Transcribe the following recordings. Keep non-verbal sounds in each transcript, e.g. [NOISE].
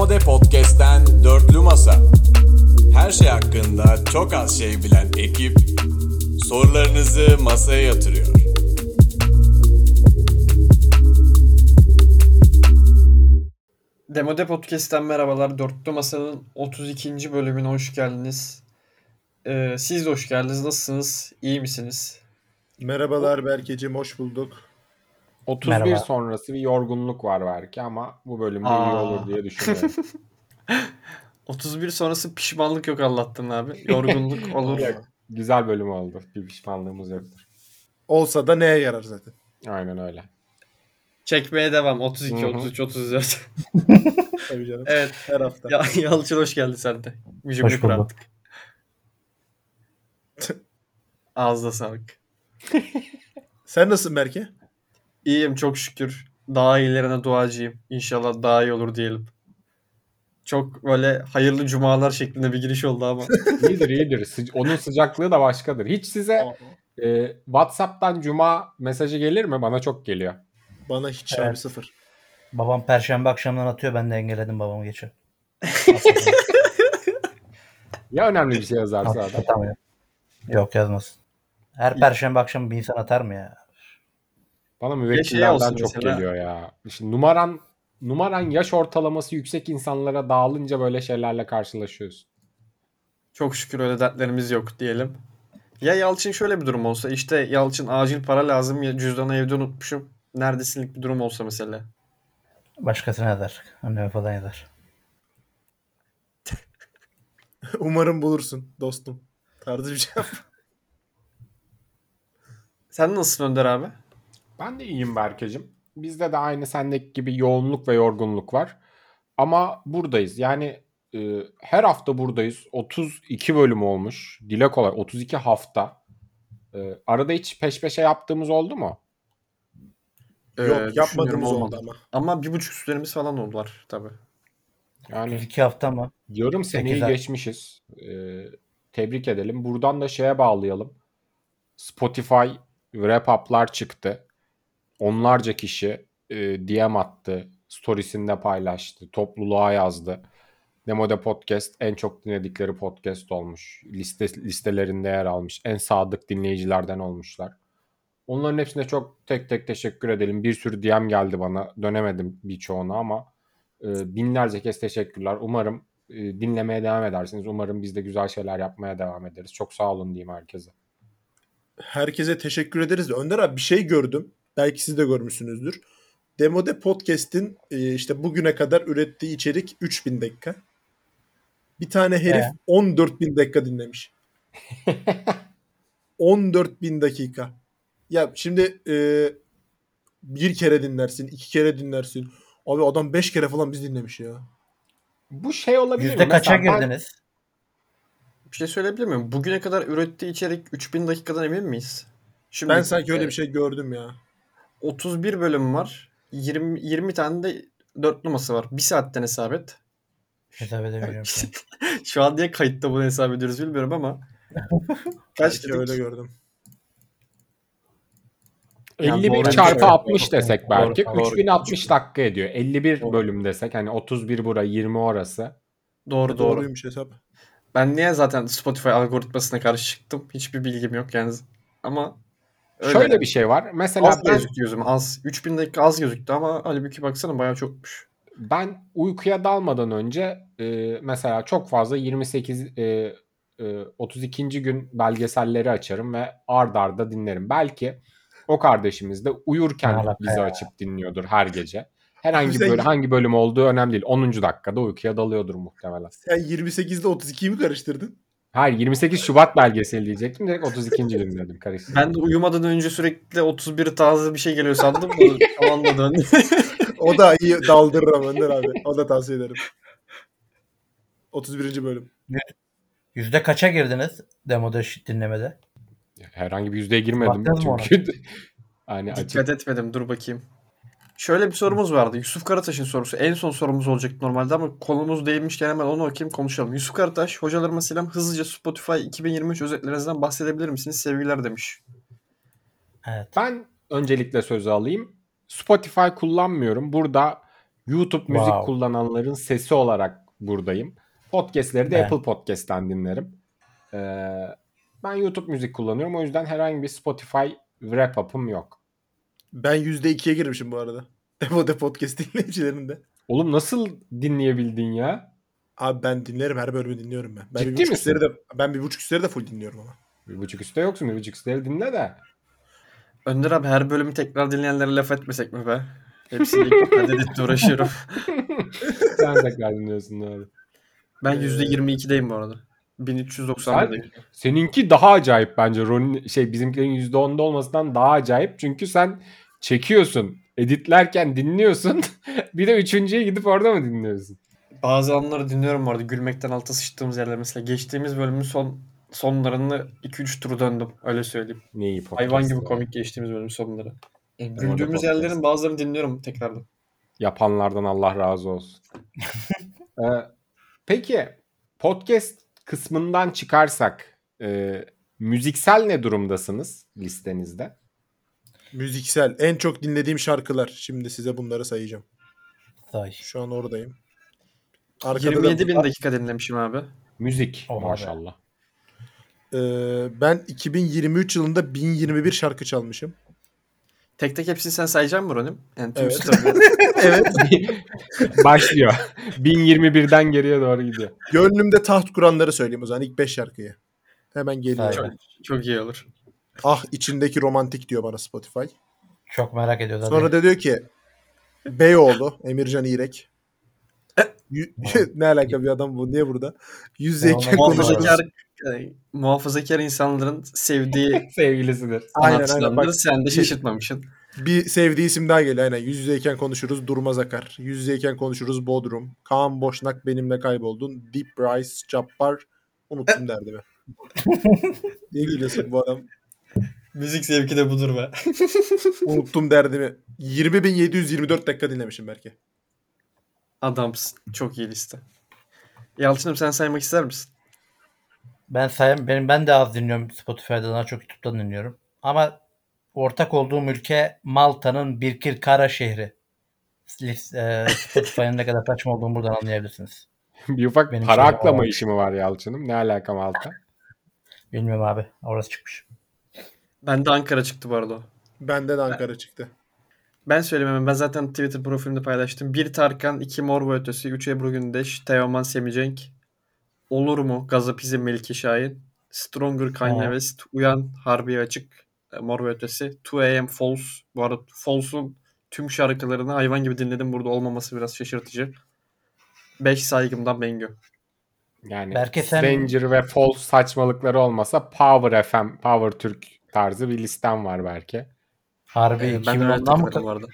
Demode Podcast'ten Dörtlü Masa. Her şey hakkında çok az şey bilen ekip sorularınızı masaya yatırıyor. Demode Podcast'ten merhabalar. Dörtlü Masa'nın 32. bölümüne hoş geldiniz. Ee, siz de hoş geldiniz. Nasılsınız? İyi misiniz? Merhabalar Berkeciğim, hoş bulduk. 31 Merhaba. sonrası bir yorgunluk var belki ama bu bölümde iyi Aa. olur diye düşünüyorum. [LAUGHS] 31 sonrası pişmanlık yok Allah'tan abi. Yorgunluk [LAUGHS] olur. Yok. Güzel bölüm oldu. Bir pişmanlığımız yoktur. Olsa da neye yarar zaten? Aynen öyle. Çekmeye devam. 32, Hı hı. 33, 34. [LAUGHS] Tabii canım. evet. Her hafta. Ya, Yalçın hoş geldin sen de. Müziğini Hoş kur bulduk. artık. Ağzına sağlık. Sen nasılsın Berke? İyiyim çok şükür. Daha iyilerine duacıyım. İnşallah daha iyi olur diyelim. Çok böyle hayırlı cumalar şeklinde bir giriş oldu ama. [LAUGHS] İyidir iyidir. Sı- Onun sıcaklığı da başkadır. Hiç size e, WhatsApp'tan cuma mesajı gelir mi? Bana çok geliyor. Bana hiç Evet. abi sıfır. Babam perşembe akşamdan atıyor ben de engelledim babamı geçen. [LAUGHS] Ya önemli bir şey yazarsa adam. Atamıyor. Yok yazmasın. Her perşembe akşamı bir insan atar mı ya? Bana müvekkillerden çok mesela. geliyor ya. Şimdi numaran numaran yaş ortalaması yüksek insanlara dağılınca böyle şeylerle karşılaşıyorsun. Çok şükür öyle dertlerimiz yok diyelim. Ya Yalçın şöyle bir durum olsa işte Yalçın acil para lazım ya cüzdanı evde unutmuşum. Neredesinlik bir durum olsa mesela. Başkasına eder. Anneme falan eder. [LAUGHS] Umarım bulursun dostum. Tarzı bir şey yap. Sen nasılsın Önder abi? Ben de iyiyim Berkecim. Bizde de aynı sendeki gibi yoğunluk ve yorgunluk var. Ama buradayız. Yani e, her hafta buradayız. 32 bölüm olmuş. Dile kolay. 32 hafta. E, arada hiç peş peşe yaptığımız oldu mu? Ee, Yok yapmadığımız olmadı. oldu ama. Ama bir buçuk süremiz falan oldular tabii. Yani İki hafta mı? yarım seneyi geçmişiz. E, tebrik edelim. Buradan da şeye bağlayalım. Spotify wrap up'lar çıktı. Onlarca kişi e, DM attı. Storiesinde paylaştı. Topluluğa yazdı. Demode Podcast en çok dinledikleri podcast olmuş. Liste, listelerinde yer almış. En sadık dinleyicilerden olmuşlar. Onların hepsine çok tek tek teşekkür edelim. Bir sürü DM geldi bana. Dönemedim birçoğuna ama e, binlerce kez teşekkürler. Umarım e, dinlemeye devam edersiniz. Umarım biz de güzel şeyler yapmaya devam ederiz. Çok sağ olun diyeyim herkese. Herkese teşekkür ederiz de. Önder abi bir şey gördüm. Belki siz de görmüşsünüzdür. Demode Podcast'in e, işte bugüne kadar ürettiği içerik 3000 dakika. Bir tane herif He. 14.000 dakika dinlemiş. [LAUGHS] 14.000 dakika. Ya şimdi e, bir kere dinlersin, iki kere dinlersin. Abi adam beş kere falan biz dinlemiş ya. Bu şey olabilir mi? Yüzde kaça Mesela ben- girdiniz? Bir şey söyleyebilir miyim? Bugüne kadar ürettiği içerik 3000 dakikadan emin miyiz? Şimdi Ben sanki öyle bir şey gördüm ya. 31 bölüm var. 20 20 tane de dört numarası var. Bir saatten hesap et. Hesap edemiyorum. [LAUGHS] şu an. Niye kayıtta bunu hesap ediyoruz bilmiyorum ama. [LAUGHS] Kaç dedik? öyle gördüm. Yani 51 doğru çarpı bir şey. 60 desek belki Doğru, doğru. 3060 dakika ediyor. 51 Doğru. bölüm desek hani 31 bura 20 orası. Doğru doğru. Doğruymuş hesap. Ben niye zaten Spotify algoritmasına karşı çıktım? Hiçbir bilgim yok yani. Ama öyle. Şöyle bir şey var. Mesela az ben, gözüktü gözüme az. 3000 dakika az gözüktü ama halbuki baksana bayağı çokmuş. ben uykuya dalmadan önce e, mesela çok fazla 28 e, e, 32. gün belgeselleri açarım ve ard arda dinlerim. Belki o kardeşimiz de uyurken alaka bizi ya? açıp dinliyordur her gece. Herhangi Sen- böyle hangi bölüm olduğu önemli değil. 10. dakikada uykuya dalıyordur muhtemelen. Sen 28'de 32'yi mi karıştırdın? Hayır 28 Şubat belgeseli diyecektim. Direkt 32. gün dedim karıştı. Ben de uyumadan önce sürekli 31 taze bir şey geliyor sandım [LAUGHS] da o anda döndü. O da iyi daldırır ama Önder abi. O da tavsiye ederim. 31. bölüm. Yüzde kaça girdiniz demoda dinlemede? Herhangi bir yüzdeye girmedim. Baktın mı Çünkü [LAUGHS] hani açık Dikkat etmedim dur bakayım. Şöyle bir sorumuz vardı. Yusuf Karataş'ın sorusu. En son sorumuz olacak normalde ama konumuz değilmişken hemen onu okuyayım konuşalım. Yusuf Karataş, hocalarıma selam. Hızlıca Spotify 2023 özetlerinizden bahsedebilir misiniz? Sevgiler demiş. Evet. Ben öncelikle sözü alayım. Spotify kullanmıyorum. Burada YouTube müzik Wow. kullananların sesi olarak buradayım. Podcast'leri de Ben. Apple Podcast'ten dinlerim. Ee, ben YouTube müzik kullanıyorum. O yüzden herhangi bir Spotify wrap up'ım yok. Ben %2'ye girmişim bu arada. [LAUGHS] Demode podcast dinleyicilerinde. Oğlum nasıl dinleyebildin ya? Abi ben dinlerim her bölümü dinliyorum ben. Ben Ciddi bir buçuk misin? üstleri de ben bir buçuk üstleri de full dinliyorum ama. Bir buçuk üstte yoksun. Bir buçuk üstleri dinle de. Önder abi her bölümü tekrar dinleyenlere laf etmesek mi be? Hepsini ilk kaydedip uğraşıyorum. [LAUGHS] Sen tekrar dinliyorsun doğru. Ben Ee, %22'deyim bu arada. 1391'deyim. Seninki daha acayip bence. Ron'un şey bizimkilerin %10'da olmasından daha acayip. Çünkü sen çekiyorsun. Editlerken dinliyorsun. [LAUGHS] bir de üçüncüye gidip orada mı dinliyorsun? Bazı anları dinliyorum bu arada. Gülmekten alta sıçtığımız yerler mesela. Geçtiğimiz bölümün son sonlarını 2-3 turu döndüm. Öyle söyleyeyim. Neyi Hayvan gibi komik geçtiğimiz bölümün sonları. Orada güldüğümüz yerlerin bazılarını dinliyorum tekrardan. Yapanlardan Allah razı olsun. [LAUGHS] Ee, peki podcast kısmından çıkarsak e, müziksel ne durumdasınız listenizde? Müziksel en çok dinlediğim şarkılar. Şimdi size bunları sayacağım. Say. Şu an oradayım. Arkada 27 bin da, dakika dinlemişim abi. Müzik be. maşallah. Ee, ben 2023 yılında 1021 şarkı çalmışım. Tek tek hepsini sen sayacaksın mı Ronim? Yani tüm Evet. [LAUGHS] evet. Başlıyor. 1021'den geriye doğru gidiyor. Gönlümde taht kuranları söyleyeyim o zaman ilk 5 şarkıyı. Hemen geliyor. Say. Çok iyi olur. Ah içindeki romantik diyor bana Spotify. Çok merak ediyoruz. hadi. Sonra da diyor ki Beyoğlu, Emircan İrek. Yü- [LAUGHS] ne alaka bir adam bu? Niye burada? Yüz Vallahi konuşuruz. Muhafazakar, e, muhafazakar insanların sevdiği [LAUGHS] Sevgilisidir. Aynen, aynen. Bak- Sen de şaşırtmamışsın. Bir sevdiği isim daha geliyor. Aynen. Yüz yüzeyken konuşuruz. Durmaz akar. Yüz yüzeyken konuşuruz. Bodrum. Kaan Boşnak benimle kayboldun. Deep Rice, Cabbar. Unuttum derdimi. [LAUGHS] Niye gülüyorsun bu adam? Müzik zevki de budur be. [LAUGHS] Unuttum derdimi. 20.724 dakika dinlemişim belki. Adamsın. Çok iyi liste. Yalçın'ım sen saymak ister misin? Ben sayım benim ben de az dinliyorum Spotify'da daha çok YouTube'dan dinliyorum. Ama ortak olduğum ülke Malta'nın Birkirkara şehri. E, Spotify'ın ne kadar saçma olduğunu buradan anlayabilirsiniz. [LAUGHS] bir ufak Benim para aklama işi mi var Yalçın'ım? Ne alakam alta? Bilmiyorum abi. Orası çıkmış. Bende Ankara çıktı bu arada. o. Bende de Ankara çıktı. Ben söylemem. Ben zaten Twitter profilimde paylaştım. 1 Tarkan, 2 Mor ve Ötesi, 3 Ebru Gündeş, Teoman Semicenk. Olur mu? Gazapizm Melike Şahin. Stronger Kanye Aa. West. Uyan Harbi Açık. e, Mor ve Ötesi. 2AM False. Bu arada False'un tüm şarkılarını hayvan gibi dinledim. Burada olmaması biraz şaşırtıcı. 5 saygımdan Bengü. Yani Berke sen- Stranger ve False saçmalıkları olmasa Power FM, Power Türk tarzı bir listem var belki. Harbi Ee, ben de 2010'dan mı? arada.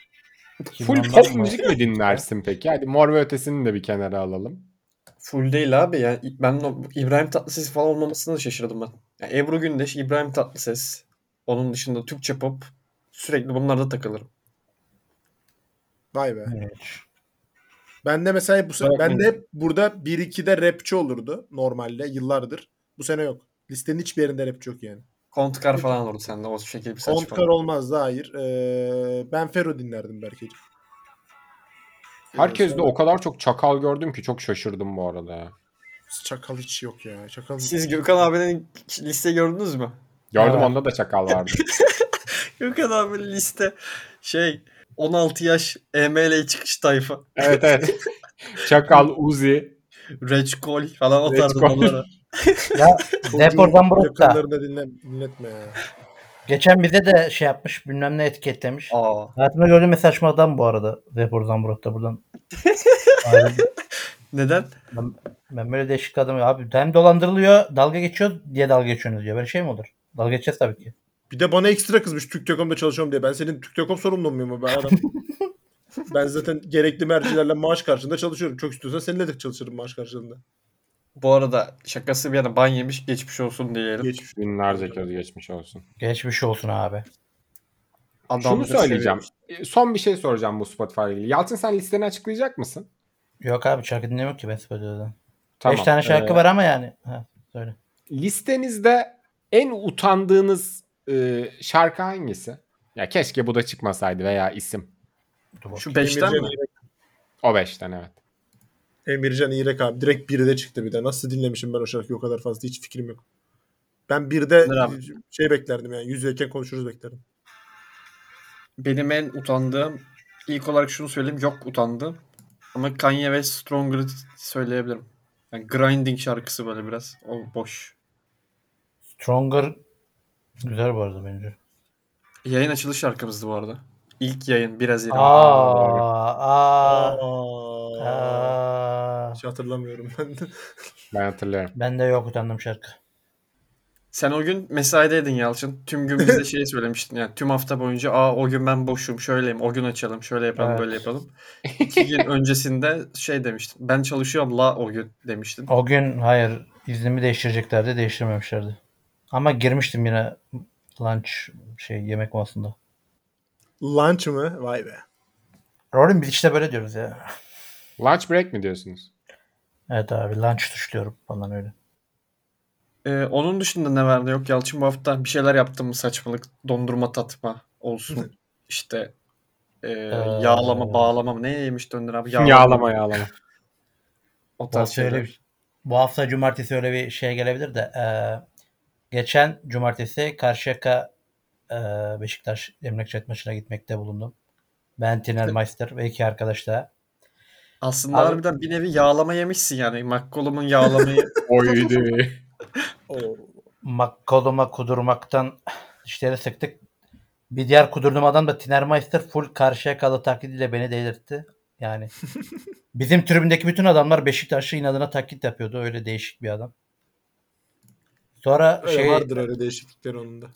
Full 2010'dan pop müzik mi dinlersin peki? Hadi Mor ve Ötesi'ni de bir kenara alalım. Full değil abi. Yani ben İbrahim Tatlıses falan olmamasına da şaşırdım ben. Yani Ebru Gündeş, İbrahim Tatlıses. Onun dışında Türkçe pop. Sürekli bunlarda takılırım. Vay be. Evet. Ben de mesela bu sene, ben de hep burada 1-2'de rapçi olurdu normalde yıllardır. Bu sene yok. Listenin hiçbir yerinde rapçi yok yani. Kontkar falan olurdu sende o şekilde bir saçma. Kontkar olmazdı hayır. Ee, ben Fero dinlerdim belki. Herkes de o kadar çok çakal gördüm ki çok şaşırdım bu arada ya. Çakal hiç yok ya. Çakal Siz Gökhan abinin listeyi gördünüz mü? Gördüm Evet. onda da çakal vardı. [LAUGHS] Gökhan abinin liste şey 16 yaş EML çıkış tayfa. evet evet. [LAUGHS] Çakal, Uzi. Reçkol falan o tarzı Reçkol. onlara. Ya [LAUGHS] Depor'dan Brutta. Yakınlarını dinle, dinletme ya. Geçen bize de şey yapmış bilmem ne etiketlemiş. Aa. Hayatımda gördüğüm en saçma adam bu arada. Depor'dan Brutta buradan. [LAUGHS] Neden? ben, ben böyle değişik adam abi hem dolandırılıyor dalga geçiyor diye dalga geçiyorsunuz diyor. Böyle şey mi olur? Dalga geçeceğiz tabii ki. Bir de bana ekstra kızmış Türk Telekom'da çalışıyorum diye. Ben senin Türk Telekom sorumlu muyum ben adam? [LAUGHS] ben zaten gerekli mercilerle maaş karşılığında çalışıyorum. Çok istiyorsan seninle de çalışırım maaş karşılığında. Bu arada şakası bir yana ban yemiş geçmiş olsun diyelim. Geçmiş. Binlerce kez geçmiş olsun. Geçmiş olsun abi. Adam Şunu da söyleyeceğim. Son bir şey soracağım bu Spotify ile ilgili. Yalçın sen listeni açıklayacak mısın? Yok abi şarkı dinlemiyorum ki ben Spotify'dan. Tamam. 5 tane şarkı Ee, var ama yani. Ha, söyle. Listenizde en utandığınız e, şarkı hangisi? Ya keşke bu da çıkmasaydı veya isim. Dur Şu bakayım. 5'ten mi? O 5'ten evet. Emircan İrek abi direkt 1'de çıktı bir de. Nasıl dinlemişim ben o şarkıyı o kadar fazla hiç fikrim yok. Ben 1'de Önder abi. şey beklerdim yani yüz yüzeyken konuşuruz beklerdim. Benim en utandığım ilk olarak şunu söyleyeyim yok utandım. Ama Kanye ve Stronger söyleyebilirim. Yani grinding şarkısı böyle biraz. O boş. Stronger güzel bu arada bence. Yayın açılış şarkımızdı bu arada. İlk yayın biraz yeri. Aa, aa, Aa, aa. Hiç hatırlamıyorum ben de. [LAUGHS] Ben hatırlıyorum. Ben de yok utandığım şarkı. Sen o gün mesaideydin Yalçın. Tüm gün bize [LAUGHS] şey söylemiştin yani tüm hafta boyunca aa o gün ben boşum şöyleyim o gün açalım şöyle yapalım Evet. böyle yapalım. İki gün öncesinde şey demiştin ben çalışıyorum la o gün demiştin. O gün hayır iznimi değiştireceklerdi değiştirmemişlerdi. Ama girmiştim yine lunch şey yemek molasında. Lunch mı? Vay be. Rolling biz işte böyle diyoruz ya. Lunch break mi diyorsunuz? Evet abi lunch tuşluyorum falan öyle. Ee, onun dışında ne var ne yok Yalçın bu hafta bir şeyler yaptın mı saçmalık dondurma tatma olsun işte e, yağlama bağlama mı ne yemiş döndür abi Yağlama yağlama. o Bu tarz öyle şeyler. bir- bu hafta cumartesi öyle bir şey gelebilir de eee, geçen cumartesi Karşıyaka eee, Beşiktaş Emlakçet maçına gitmekte bulundum. Ben Tiner Meister ve iki arkadaş da. Aslında Abi- harbiden bir nevi yağlama yemişsin yani McCollum'un yağlamayı [LAUGHS] Oydu. [LAUGHS] Oo. Koluma kudurmaktan dişleri sıktık. Bir diğer kudurduğum adam da Tiner Meister full Karşıyakalı taklidiyle beni delirtti. Yani [LAUGHS] bizim tribündeki bütün adamlar Beşiktaşlı inadına taklit yapıyordu. Öyle değişik bir adam. Sonra Öyle şey vardır öyle değişiklikler onun da.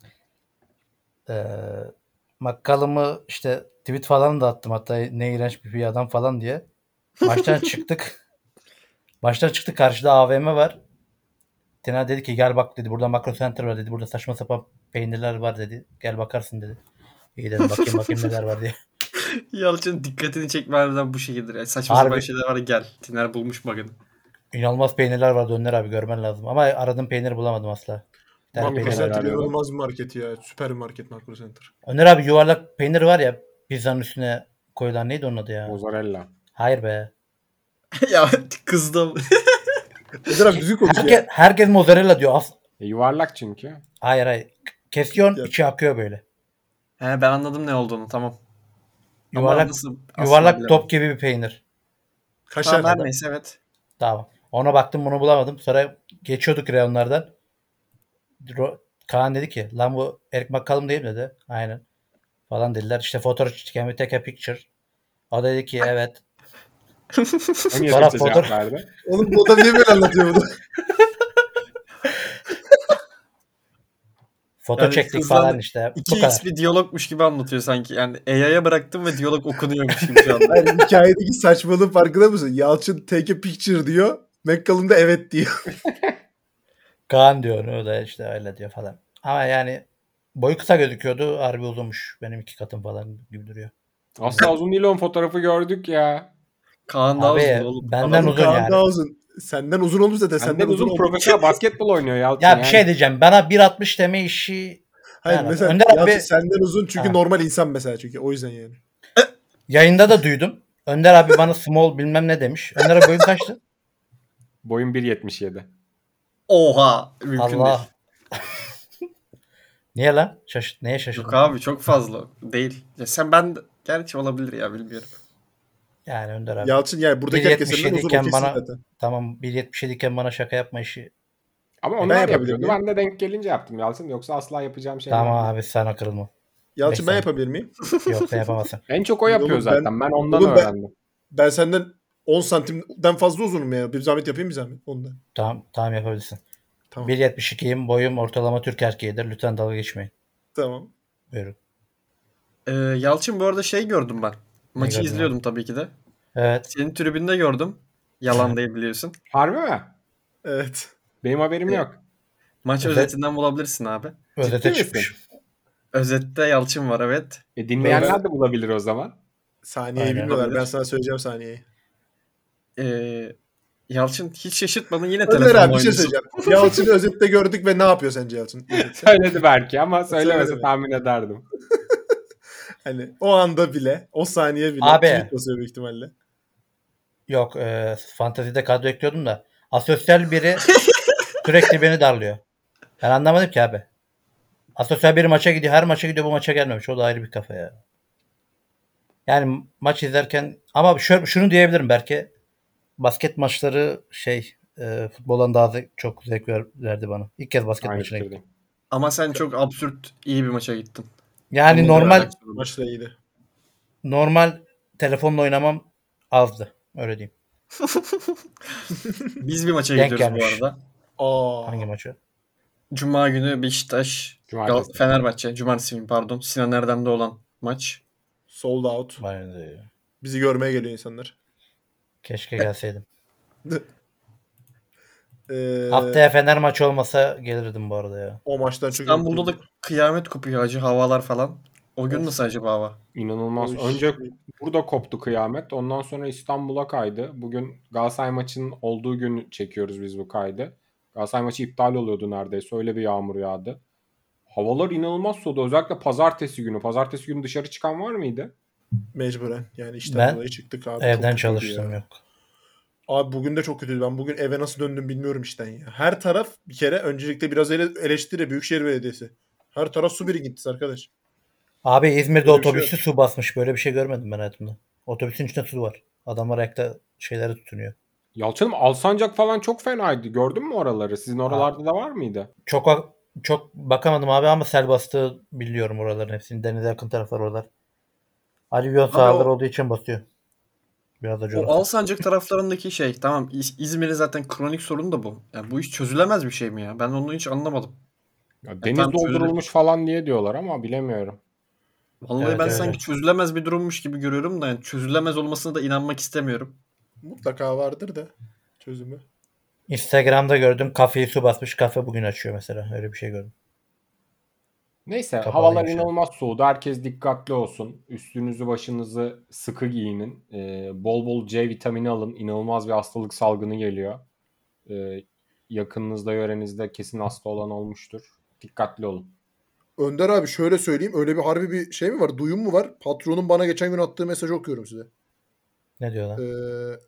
Ee, McCallum'ı işte tweet falan da attım hatta ne iğrenç bir, bir adam falan diye. Baştan [LAUGHS] çıktık. Baştan çıktık karşıda AVM var. Tina dedi ki gel bak dedi burada Makro Center var dedi. Burada saçma sapan peynirler var dedi. Gel bakarsın dedi. İyi dedim bakayım bakayım neler var diye. [LAUGHS] Yalçın dikkatini çekme harbiden bu şekildir. Yani saçma Harbi. sapan şeyler var gel. Tiner bulmuş bug'ını. İnanılmaz peynirler vardı Önder abi görmen lazım. Ama aradığım peyniri bulamadım asla. Bir tane Makro peynir. Center inanılmaz bir market ya. Süper bir market Makro Center. Önder abi yuvarlak peynir var ya pizzanın üstüne koyulan neydi onun adı ya? Mozzarella. Hayır be. [LAUGHS] ya kızdım. [LAUGHS] Abi düzgün konuş Herkes, herkes mozzarella diyor. As- E, yuvarlak çünkü. Hayır hayır. Kesiyorsun Ya- içi akıyor böyle. He ben anladım ne olduğunu tamam. Ama Yuvarlak nasıl- yuvarlak bilemedim. top gibi bir peynir. Kaşar. Tamam neyse evet. Tamam. Ona baktım bunu bulamadım. Sonra geçiyorduk reyonlardan. Ro- Kaan dedi ki lan bu Erik McCallum değil mi dedi. Aynen. Falan dediler. İşte fotoğraf can we take a picture? O da dedi ki [LAUGHS] evet. Niye fotoğraf- cevap verdi? Oğlum bu adam niye böyle anlatıyor bunu? [LAUGHS] Foto Yani çektik hızlandı. falan işte. Bu 2x kadar. bir diyalogmuş gibi anlatıyor sanki. Yani AI'ya bıraktım ve diyalog okunuyormuş gibi şu anda. Hayır, hikayedeki saçmalığın farkında mısın? Yalçın take a picture diyor. McCallum da evet diyor. [LAUGHS] Kaan diyor. O da işte öyle diyor falan. Ama yani boyu kısa gözüküyordu. Harbi uzunmuş. Benim iki katım falan gibi duruyor. Asla uzun değil onun fotoğrafı gördük ya. Kaan daha Abi uzun oğlum. benden Adam- uzun Kaan yani. daha uzun. Senden uzun olmuş zaten. Senden Senden uzun uzun profesyonel basketbol oynuyor Yalçın. Ya bir yani. şey diyeceğim. Bana 1.60 deme işi Hayır Yani mesela Önder Yalçın abi- senden uzun çünkü Ha. normal insan mesela çünkü. O yüzden yani. yayında da duydum. Önder abi bana small bilmem ne demiş. Önder abi boyun kaçtı? Boyum 1.77. Oha. Mümkün Allah. değil. [LAUGHS] Niye lan? Şaşırt, neye şaşırdın? Yok abi çok fazla. Değil. Ya sen ben gerçi olabilir ya bilmiyorum. Yani Önder abi. Yalçın yani buradaki herkes 1.77 senden uzun iken bana- zaten. Tamam 1.77 iken bana şaka yapma işi. Ama Ben onlar yapabilir yapıyordu. miyim? Ben de denk gelince yaptım Yalçın. Yoksa asla yapacağım şey Tamam abi sana kırılma. Yalçın ben yapabilir miyim? [LAUGHS] Yok sen yapamazsın. En çok o yapıyor Oğlum ben- zaten. Ben, ondan Oğlum ben- öğrendim. Ben senden 10 santimden fazla uzunum ya. Bir zahmet yapayım bir zahmet ondan. Tamam tamam yapabilirsin. Tamam. 1.72'yim boyum ortalama Türk erkeğidir. Lütfen dalga geçmeyin. Tamam. Buyurun. Ee, Yalçın bu arada şey gördüm ben. Maçı izliyordum tabii ki de. Evet. Senin tribünde gördüm. Yalan değil biliyorsun. [LAUGHS] Harbi mi? Evet. Benim haberim yok. Maç Evet. özetinden bulabilirsin abi. Özete çıkmış. Özette Yalçın var evet. E, dinleyenler de bulabilir o zaman. Saniyeyi Aynen. bilmiyorlar. Ben sana söyleyeceğim saniyeyi. Ee, Yalçın hiç şaşırtmadın yine Önder telefon abi bir şey söyleyeceğim. Yalçın'ı özette gördük ve ne yapıyor sence Yalçın? [LAUGHS] Söyledi belki ama söylemese Söyledi. tahmin ederdim. [LAUGHS] hani o anda bile, o saniye bile Abi. büyük ihtimalle. Yok e, fantezide kadro ekliyordum da. Asosyal biri [LAUGHS] sürekli beni darlıyor. Ben anlamadım ki abi. Asosyal biri maça gidiyor. Her maça gidiyor bu maça gelmemiş. O da ayrı bir kafa ya. Yani maç izlerken ama şöyle, şunu diyebilirim belki. Basket maçları şey e, futboldan daha çok zevk ver- verdi bana. İlk kez basket Aynı maçına gittim. fikirdeyim. Ama sen çok absürt iyi bir maça gittin. Yani Bununla normal. Maç da iyiydi. normal telefonla oynamam azdı. Öyle diyeyim. [LAUGHS] Biz bir maça Denk gidiyoruz bu gelmiş. arada. Aa. Hangi maçı? Cuma günü Beşiktaş, Cumartesi. Gal- Fenerbahçe, Cumartesi günü pardon. Sinan Erdem'de olan maç. Sold out. Be. Bizi görmeye geliyor insanlar. Keşke gelseydim. [LAUGHS] Ee, Haftaya Fener maçı olmasa gelirdim bu arada ya. o maçtan çok İstanbul'da da kıyamet kopuyor acı havalar falan. O gün nasıl acaba hava? İnanılmaz. O iş- Önce burada koptu kıyamet. Ondan sonra İstanbul'a kaydı. Bugün Galatasaray maçının olduğu gün çekiyoruz biz bu kaydı. Galatasaray maçı iptal oluyordu neredeyse. Öyle bir yağmur yağdı. Havalar inanılmaz soğudu. Özellikle pazartesi günü. Pazartesi günü dışarı çıkan var mıydı? Mecburen. Yani işten Ben dolayı çıktık abi. Evden çalıştım ya. yok. Abi bugün de çok kötüydü. Ben bugün eve nasıl döndüm bilmiyorum işten ya. Her taraf bir kere öncelikle biraz ele- eleştiri Büyükşehir Belediyesi. Her taraf su birikintisi arkadaş. Abi İzmir'de Böyle bir şey otobüsü su basmış. Böyle bir şey görmedim ben hayatımda. Otobüsün içinde su var. Adamlar ayakta şeyleri tutunuyor. Yalçın'ım Alsancak falan çok fenaydı. Gördün mü oraları? Sizin oralarda da var mıydı? Çok çok bakamadım abi ama sel bastığı biliyorum oraların hepsini. Denize yakın taraflar oralar. Alüvyon sahaları o- olduğu için basıyor. Biraz da O coğrafya. Alsancak [LAUGHS] taraflarındaki şey tamam İz- İzmir'in zaten kronik sorunu da bu. Yani bu iş çözülemez bir şey mi ya? Ben onu hiç anlamadım. Ya deniz tam doldurulmuş falan diye diyorlar ama bilemiyorum. Vallahi Evet, ben öyle. sanki çözülemez bir durummuş gibi görüyorum da yani çözülemez olmasına da inanmak istemiyorum. Mutlaka vardır da çözümü. Instagram'da gördüm kafeyi su basmış. Kafe bugün açıyor mesela. Öyle bir şey gördüm. Neyse Kapalıymış havalar yani. inanılmaz soğudu. Herkes dikkatli olsun. Üstünüzü başınızı sıkı giyinin. Ee, bol bol C vitamini alın. İnanılmaz bir hastalık salgını geliyor. Ee, yakınınızda yörenizde kesin hasta olan olmuştur. Dikkatli olun. Önder abi şöyle söyleyeyim. Öyle bir harbi bir şey mi var? Duyum mu var? Patronun bana geçen gün attığı mesajı okuyorum size. Ne diyorlar? Ee,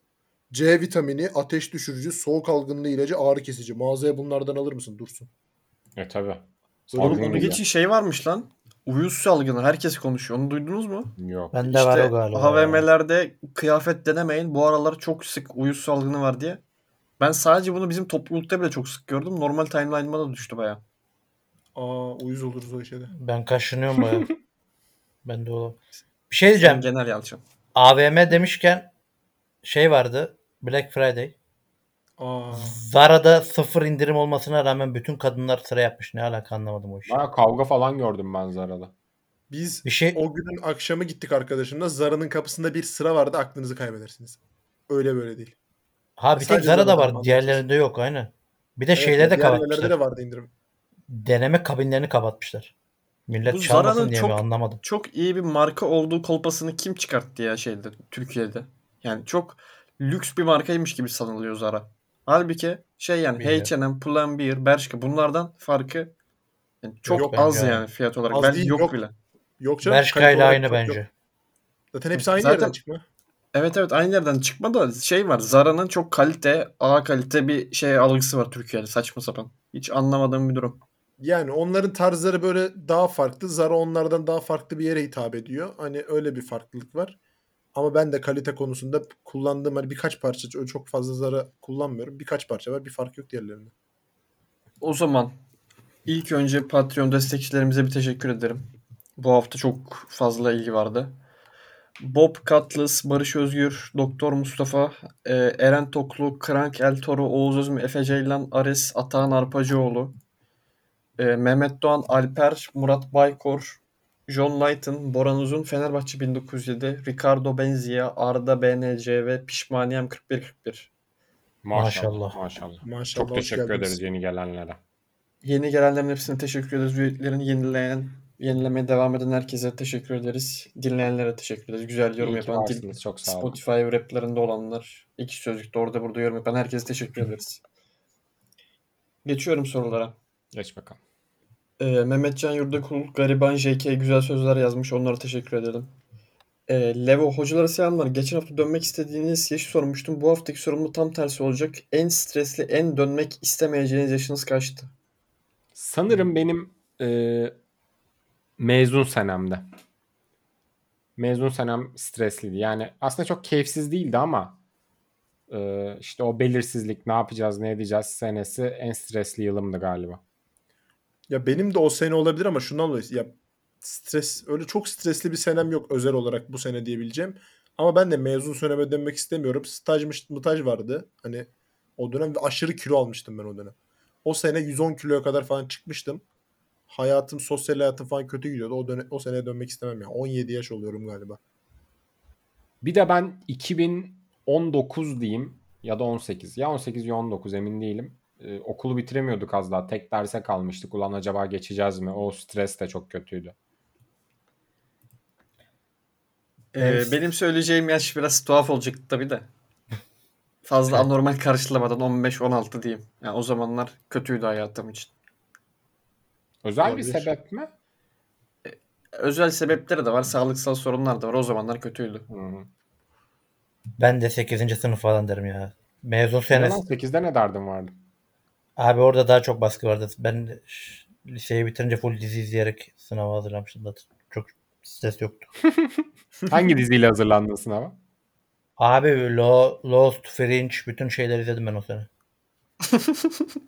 C vitamini, ateş düşürücü, soğuk algınlığı ilacı, ağrı kesici. Mağazaya bunlardan alır mısın? Dursun. E tabi. Oğlum onu geçin şey varmış lan. Uyuz salgını. Herkes konuşuyor. Onu duydunuz mu? Yok. Bende var İşte o galiba. HVM'lerde kıyafet denemeyin. Bu aralar çok sık uyuz salgını var diye. Ben sadece bunu bizim toplulukta bile çok sık gördüm. Normal timeline'ıma da düştü baya. Aa uyuz oluruz o işe de. Ben kaşınıyorum baya. [LAUGHS] ben de o. Bir şey diyeceğim. Genel yalçın. AVM demişken şey vardı. Black Friday. Aa. Zara'da sıfır indirim olmasına rağmen bütün kadınlar sıra yapmış. Ne alaka anlamadım o işi. Baya kavga falan gördüm ben Zara'da. Biz Bir şey o günün akşamı gittik arkadaşımla. Zara'nın kapısında bir sıra vardı. Aklınızı kaybedersiniz. Öyle böyle değil. ha bir tek sadece Zara'da Zara'dan var. Diğerlerinde yok aynen. Bir de Evet, şeyleri de diğer yerlerde kapatmışlar. de vardı indirim. Deneme kabinlerini kapatmışlar. Millet Bu çalmasın Zara'nın diye çok- mi anlamadım. Çok iyi bir marka olduğu kolpasını kim çıkarttı ya şeyde Türkiye'de? Yani çok lüks bir markaymış gibi sanılıyor Zara. Halbuki şey yani Bilmiyorum. H&M, Pull&Bear, Bershka bunlardan farkı yani çok Yok az bence. yani fiyat olarak. Az Belki değil, yok, yok. bile. Yok canım. Bershka ile aynı çok yok. bence. Zaten hepsi aynı Zaten- yerden çıkma. Evet evet aynı yerden çıkma da şey var. Zara'nın çok kalite, A kalite bir şey algısı var Türkiye'de saçma sapan. Hiç anlamadığım bir durum. Yani onların tarzları böyle daha farklı. Zara onlardan daha farklı bir yere hitap ediyor. Hani öyle bir farklılık var. Ama ben de kalite konusunda kullandığım hani birkaç parça çok fazla Zara kullanmıyorum. Birkaç parça var. Bir fark yok diğerlerinde. O zaman ilk önce Patreon destekçilerimize bir teşekkür ederim. Bu hafta çok fazla ilgi vardı. Bob Cutlass, Barış Özgür, Doktor Mustafa, e, Eren Toklu, Krank El Toro, Oğuz Özmü, Efe Ceylan, Ares, Atahan Arpacıoğlu, e, Mehmet Doğan, Alper, Murat Baykor, John Knighton, Boran Uzun, Fenerbahçe 1907, Ricardo Benzia, Arda BNC ve Pişmaniyem 4141. Maşallah. Maşallah. Maşallah. Maşallah. Çok teşekkür geldiniz. ederiz yeni gelenlere. Yeni gelenlerin hepsine teşekkür ederiz. Üyeliklerini yenileyen, yenilemeye devam eden herkese teşekkür ederiz. Dinleyenlere teşekkür ederiz. Güzel yorum İyi yapan, dil, varsınız. Çok sağ olun. Spotify raplerinde olanlar, iki sözlükte orada burada yorum yapan herkese teşekkür ederiz. Geçiyorum sorulara. Geç bakalım. Ee, Mehmetcan Yurdakul, Gariban JK güzel sözler yazmış. Onlara teşekkür edelim. Ee, Levo hocalara selamlar. Geçen hafta dönmek istediğiniz yaşı sormuştum. Bu haftaki sorum da tam tersi olacak. En stresli, en dönmek istemeyeceğiniz yaşınız kaçtı? Sanırım benim e, mezun senemde. Mezun senem stresliydi. Yani aslında çok keyifsiz değildi ama e, işte o belirsizlik ne yapacağız ne edeceğiz senesi en stresli yılımdı galiba. Ya benim de o sene olabilir ama şundan dolayı ya stres öyle çok stresli bir senem yok özel olarak bu sene diyebileceğim. Ama ben de mezun seneme dönmek istemiyorum. Stajmış, mıtaj vardı. Hani o dönem aşırı kilo almıştım ben o dönem. O sene 110 kiloya kadar falan çıkmıştım. Hayatım, sosyal hayatım falan kötü gidiyordu. O döne, o seneye dönmek istemem ya. 17 yaş oluyorum galiba. Bir de ben 2019 diyeyim ya da 18 ya 18 ya 19 emin değilim. Ee, okulu bitiremiyorduk az daha. Tek derse kalmıştık. Ulan acaba geçeceğiz mi? O stres de çok kötüydü. Ee, Evet. benim söyleyeceğim yaş biraz tuhaf olacak tabii de. [LAUGHS] Fazla anormal karşılamadan 15-16 diyeyim. Yani o zamanlar kötüydü hayatım için. Özel bir Olabilir. sebep mi? Özel sebepleri de var, sağlıksal sorunlar da var. O zamanlar kötüydü. Hı. Ben de 8. sınıf falan derim ya. Mezun senesi. lan 8'de ne derdin vardı? Abi orada daha çok baskı vardı. Ben liseyi bitirince full dizi izleyerek sınava hazırlamıştım zaten. Çok stres yoktu. [LAUGHS] Hangi diziyle hazırlandın sınava? Abi Lo- Lost, Fringe bütün şeyleri izledim ben o sene. [LAUGHS]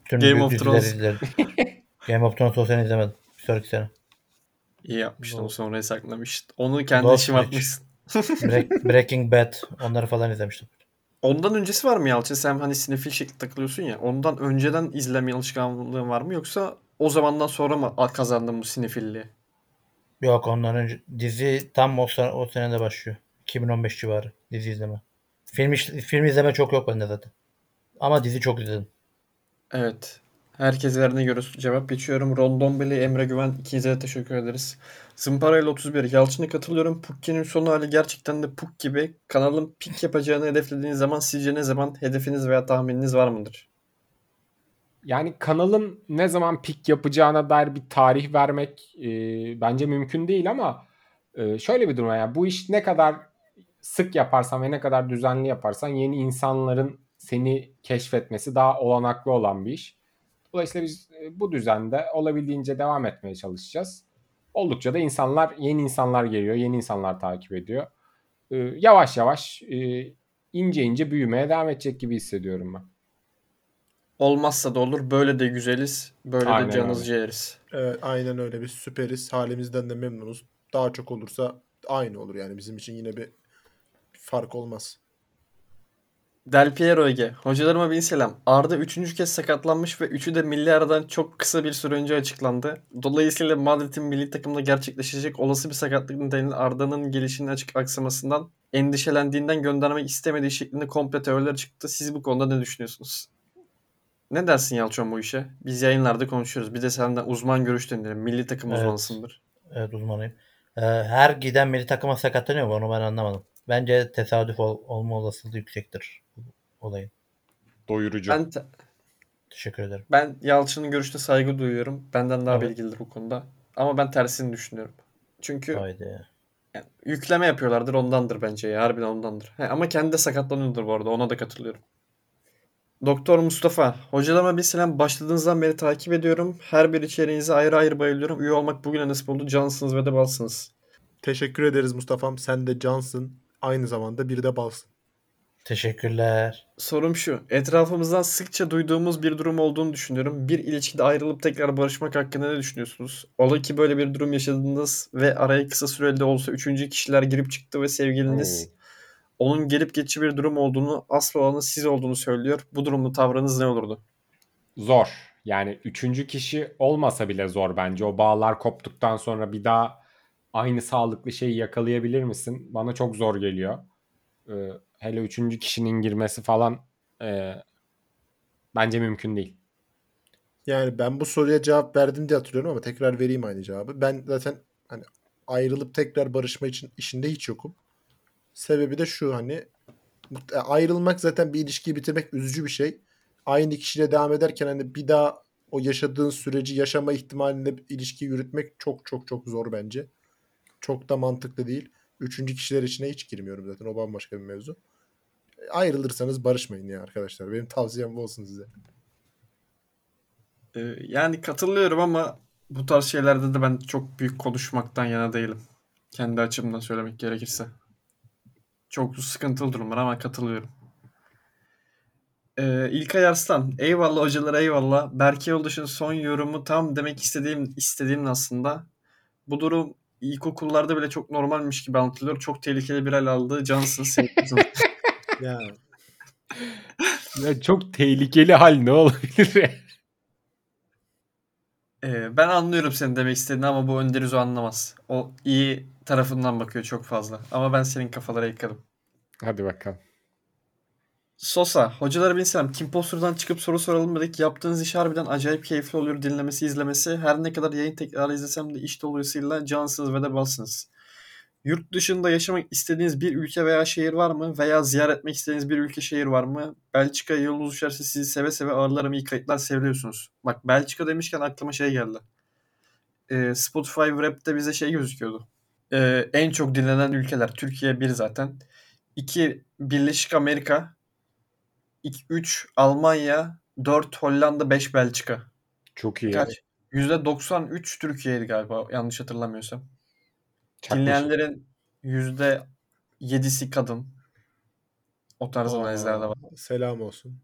Bütün Game of Thrones. izledim. [LAUGHS] Game of Thrones o sene izlemedim. Bir sonraki sene. İyi yapmıştın, o sonrayı saklamıştın. Onu kendi Lost Bridge. atmışsın. Break- Breaking Bad onları falan izlemiştim. Ondan öncesi var mı Yalçın? Sen hani sinefil şekilde takılıyorsun ya. Ondan önceden izleme alışkanlığın var mı? Yoksa o zamandan sonra mı kazandın bu sinefilliği? Yok ondan önce dizi tam o, sene, o senede başlıyor. 2015 civarı dizi izleme. Film, iş- film izleme çok yok bende zaten. Ama dizi çok izledim. Evet. Herkes verdiğine göre cevap geçiyorum. Rondombele, Emre Güven ikinize de teşekkür ederiz. Zımparayla 31. Yalçın'a katılıyorum. Pukki'nin son hali gerçekten de Puk gibi. Kanalın pik yapacağını hedeflediğiniz zaman sizce ne zaman hedefiniz veya tahmininiz var mıdır? Yani kanalın ne zaman pik yapacağına dair bir tarih vermek e, bence mümkün değil ama e, şöyle bir durum. Yani bu iş ne kadar sık yaparsan ve ne kadar düzenli yaparsan yeni insanların seni keşfetmesi daha olanaklı olan bir iş. Dolayısıyla biz e, bu düzende olabildiğince devam etmeye çalışacağız. Oldukça da insanlar, yeni insanlar geliyor, yeni insanlar takip ediyor. E, yavaş yavaş e, ince ince büyümeye devam edecek gibi hissediyorum ben. Olmazsa da olur. Böyle de güzeliz. Böyle Aynen de canınızı yeriz. Evet, aynen öyle. Biz süperiz. Halimizden de memnunuz. Daha çok olursa aynı olur yani. Bizim için yine bir fark olmaz. Del Piero Ege. Hocalarıma bin selam. Arda üçüncü kez sakatlanmış ve üçü de milli aradan çok kısa bir süre önce açıklandı. Dolayısıyla Madrid'in milli takımda gerçekleşecek olası bir sakatlık nedeniyle Arda'nın gelişinin açık aksamasından endişelendiğinden göndermek istemediği şeklinde komple teoriler çıktı. Siz bu konuda ne düşünüyorsunuz? Ne dersin Yalçın bu işe? Biz yayınlarda konuşuyoruz. Bir de senden uzman görüş dinleyelim. Milli takım Evet. uzmanısındır. Evet uzmanıyım. Ee, her giden milli takıma sakatlanıyor mu onu ben anlamadım. Bence tesadüf ol- olma olasılığı yüksektir olayın. Doyurucu. Ben te- Teşekkür ederim. Ben Yalçın'ın görüşüne saygı duyuyorum. Benden daha Evet. bilgilidir bu konuda. Ama ben tersini düşünüyorum. Çünkü Haydi. yani yükleme yapıyorlardır ondandır bence ya. Harbiden ondandır. He, ama kendi de sakatlanıyordur bu arada. Ona da katılıyorum. Doktor Mustafa. Hocalarıma bir selam. Başladığınızdan beri takip ediyorum. Her bir içeriğinize ayrı ayrı bayılıyorum. Üye olmak bugüne nasip oldu. Cansınız ve de balsınız. Teşekkür ederiz Mustafa'm. Sen de cansın. Aynı zamanda bir de balsın. Teşekkürler. Sorum şu. Etrafımızdan sıkça duyduğumuz bir durum olduğunu düşünüyorum. Bir ilişkide ayrılıp tekrar barışmak hakkında ne düşünüyorsunuz? Ola ki böyle bir durum yaşadınız ve araya kısa süreli de olsa üçüncü kişiler girip çıktı ve sevgiliniz onun gelip geçici bir durum olduğunu, asıl olanın siz olduğunu söylüyor. Bu durumda tavrınız ne olurdu? Zor. Yani üçüncü kişi olmasa bile zor bence. O bağlar koptuktan sonra bir daha aynı sağlıklı şeyi yakalayabilir misin? Bana çok zor geliyor. Ee, hele üçüncü kişinin girmesi falan e, bence mümkün değil. Yani ben bu soruya cevap verdim diye hatırlıyorum ama tekrar vereyim aynı cevabı. Ben zaten hani ayrılıp tekrar barışma için işinde hiç yokum. Sebebi de şu hani e, ayrılmak zaten bir ilişkiyi bitirmek üzücü bir şey. Aynı kişiyle devam ederken hani bir daha o yaşadığın süreci yaşama ihtimalinde bir ilişki yürütmek çok çok çok zor bence. Çok da mantıklı değil. Üçüncü kişiler içine hiç girmiyorum zaten. O bambaşka bir mevzu. Ayrılırsanız barışmayın ya arkadaşlar. Benim tavsiyem bu olsun size. Ee, yani katılıyorum ama bu tarz şeylerde de ben çok büyük konuşmaktan yana değilim. Kendi açımdan söylemek gerekirse. Çok sıkıntılı durumlar ama katılıyorum. Ee, İlkay Arslan. Eyvallah hocalar eyvallah. Berke Yoldaş'ın son yorumu tam demek istediğim istediğim aslında. Bu durum ilkokullarda bile çok normalmiş gibi anlatılıyor. Çok tehlikeli bir hal aldı. Cansın sevgilisin. [LAUGHS] Ya Ya çok tehlikeli hal ne olabilir? Ee, ben anlıyorum senin demek istediğini ama bu Önder Üzo anlamaz. O iyi tarafından bakıyor çok fazla. Ama ben senin kafalara yıkarım. Hadi bakalım. Sosa, hocalara bin selam. Kim Poster'dan çıkıp soru soralım dedik. Yaptığınız iş harbiden acayip keyifli oluyor dinlemesi, izlemesi. Her ne kadar yayın tekrarı izlesem de iş dolayısıyla cansınız ve de balsınız. Yurt dışında yaşamak istediğiniz bir ülke veya şehir var mı? Veya ziyaret etmek istediğiniz bir ülke şehir var mı? Belçika'ya yolunuz düşerse sizi seve seve ağırlarım iyi kayıtlar seviyorsunuz. Bak Belçika demişken aklıma şey geldi. Ee, Spotify Rap'te bize şey gözüküyordu. Ee, en çok dinlenen ülkeler. Türkiye bir zaten. 2 Birleşik Amerika. 3 Almanya. 4 Hollanda. 5 Belçika. Çok iyi. Kaç? %93 Türkiye'ydi galiba yanlış hatırlamıyorsam. Çakmış. Dinleyenlerin %7'si kadın. O tarz analizler de var. Selam olsun.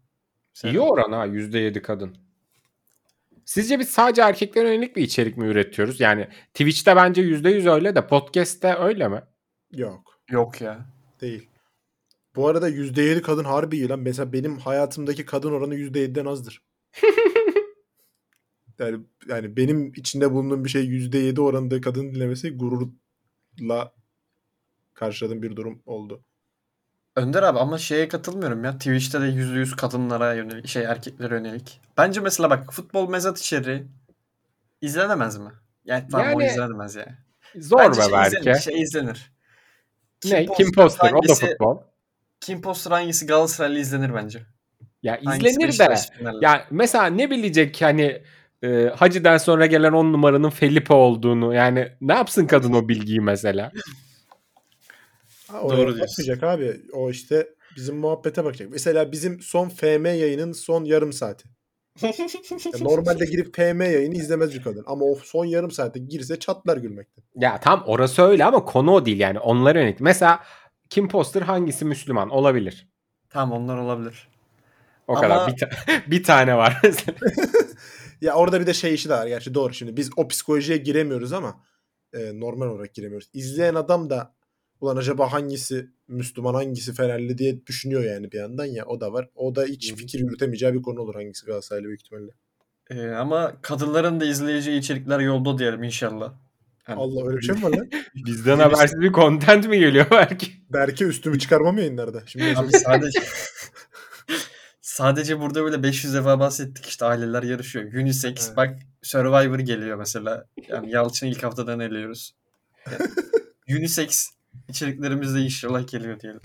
İyi oran ha %7 kadın. Sizce biz sadece erkeklere yönelik bir içerik mi üretiyoruz? Yani Twitch'te bence %100 öyle de podcast'te öyle mi? Yok. Yok ya. Değil. Bu arada %7 kadın harbi iyi lan. Mesela benim hayatımdaki kadın oranı %7'den azdır. [LAUGHS] yani, yani benim içinde bulunduğum bir şey %7 oranında kadın dinlemesi gururla karşıladığım bir durum oldu. Önder abi ama şeye katılmıyorum ya. Twitch'te de %100 kadınlara yönelik, şey erkeklere yönelik. Bence mesela bak futbol mezat içeriği izlenemez mi? Yani tamam o Yani- izlenemez ya. Zor Bence be şey belki. izlenir, şey izlenir. ne? Kim Kim Poster Poster? O da hangisi- futbol. Kim Poster hangisi Galatasaraylı izlenir bence. Ya Hangisi izlenir de. Beşiktaş Fenerli? Ya mesela ne bilecek hani e, Hacı'den sonra gelen 10 numaranın Felipe olduğunu. Yani ne yapsın kadın o bilgiyi mesela? Ha, Doğru diyorsun. abi. O işte bizim muhabbete bakacak. Mesela bizim son FM yayının son yarım saati. Ya [LAUGHS] normalde girip FM yayını izlemez bir kadın. Ama o son yarım saate girse çatlar gülmekten. Ya tam orası öyle ama konu o değil yani. Onlara yönelik. Mesela Kim Poster hangisi Müslüman? Olabilir. Tamam onlar olabilir. O Ama- kadar. Bir, ta- [LAUGHS] bir tane var mesela. [LAUGHS] Ya orada bir de şey işi de var. Gerçi doğru şimdi biz o psikolojiye giremiyoruz ama e, normal olarak giremiyoruz. İzleyen adam da ulan acaba hangisi Müslüman hangisi Fenerli diye düşünüyor yani bir yandan ya o da var. O da hiç fikir yürütemeyeceği bir konu olur hangisi Galatasaraylı büyük ihtimalle. Ee, ama kadınların da izleyeceği içerikler yolda diyelim inşallah. Yani Allah öyle bir şey mi var lan? [LAUGHS] Bizden habersiz bir content mi geliyor belki? Berke üstümü çıkarmam yayınlarda. Şimdi Abi sadece [LAUGHS] sadece burada böyle 500 defa bahsettik işte aileler yarışıyor. Unisex Evet. bak Survivor geliyor mesela. Yani Yalçın'ı ilk haftadan eliyoruz. Yani [LAUGHS] unisex içeriklerimiz de inşallah geliyor diyelim.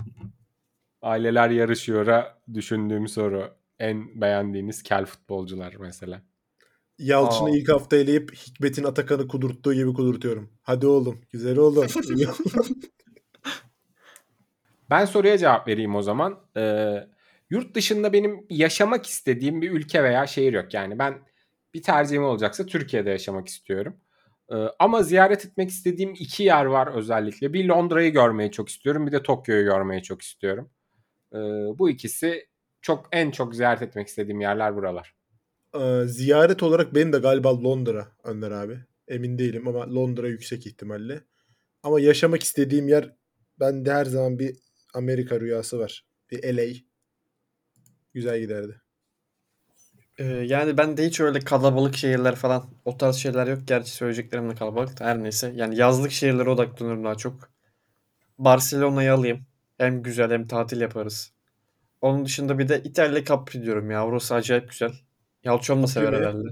Aileler yarışıyor'a düşündüğüm soru. En beğendiğiniz kel futbolcular mesela. Yalçın'ı Aa. ilk hafta eleyip Hikmet'in Atakan'ı kudurttuğu gibi kudurtuyorum. Hadi oğlum. Güzel oğlum. [LAUGHS] Ben soruya cevap vereyim o zaman. Ee, yurt dışında benim yaşamak istediğim bir ülke veya şehir yok. Yani ben bir tercihim olacaksa Türkiye'de yaşamak istiyorum. Ee, ama ziyaret etmek istediğim iki yer var özellikle. Bir Londra'yı görmeyi çok istiyorum. Bir de Tokyo'yu görmeyi çok istiyorum. Ee, bu ikisi çok en çok ziyaret etmek istediğim yerler buralar. Ee, ziyaret olarak benim de galiba Londra Önder abi. Emin değilim ama Londra yüksek ihtimalle. Ama yaşamak istediğim yer bende her zaman bir Amerika rüyası var. Bir LA. Güzel giderdi. Ee, yani ben de hiç öyle kalabalık şehirler falan o tarz şeyler yok. Gerçi söyleyeceklerim de kalabalık da her neyse. Yani yazlık şehirlere odaklanıyorum daha çok. Barcelona'yı alayım. Hem güzel hem tatil yaparız. Onun dışında bir de İtalya Capri diyorum ya. Orası acayip güzel. Yalçın da sever herhalde.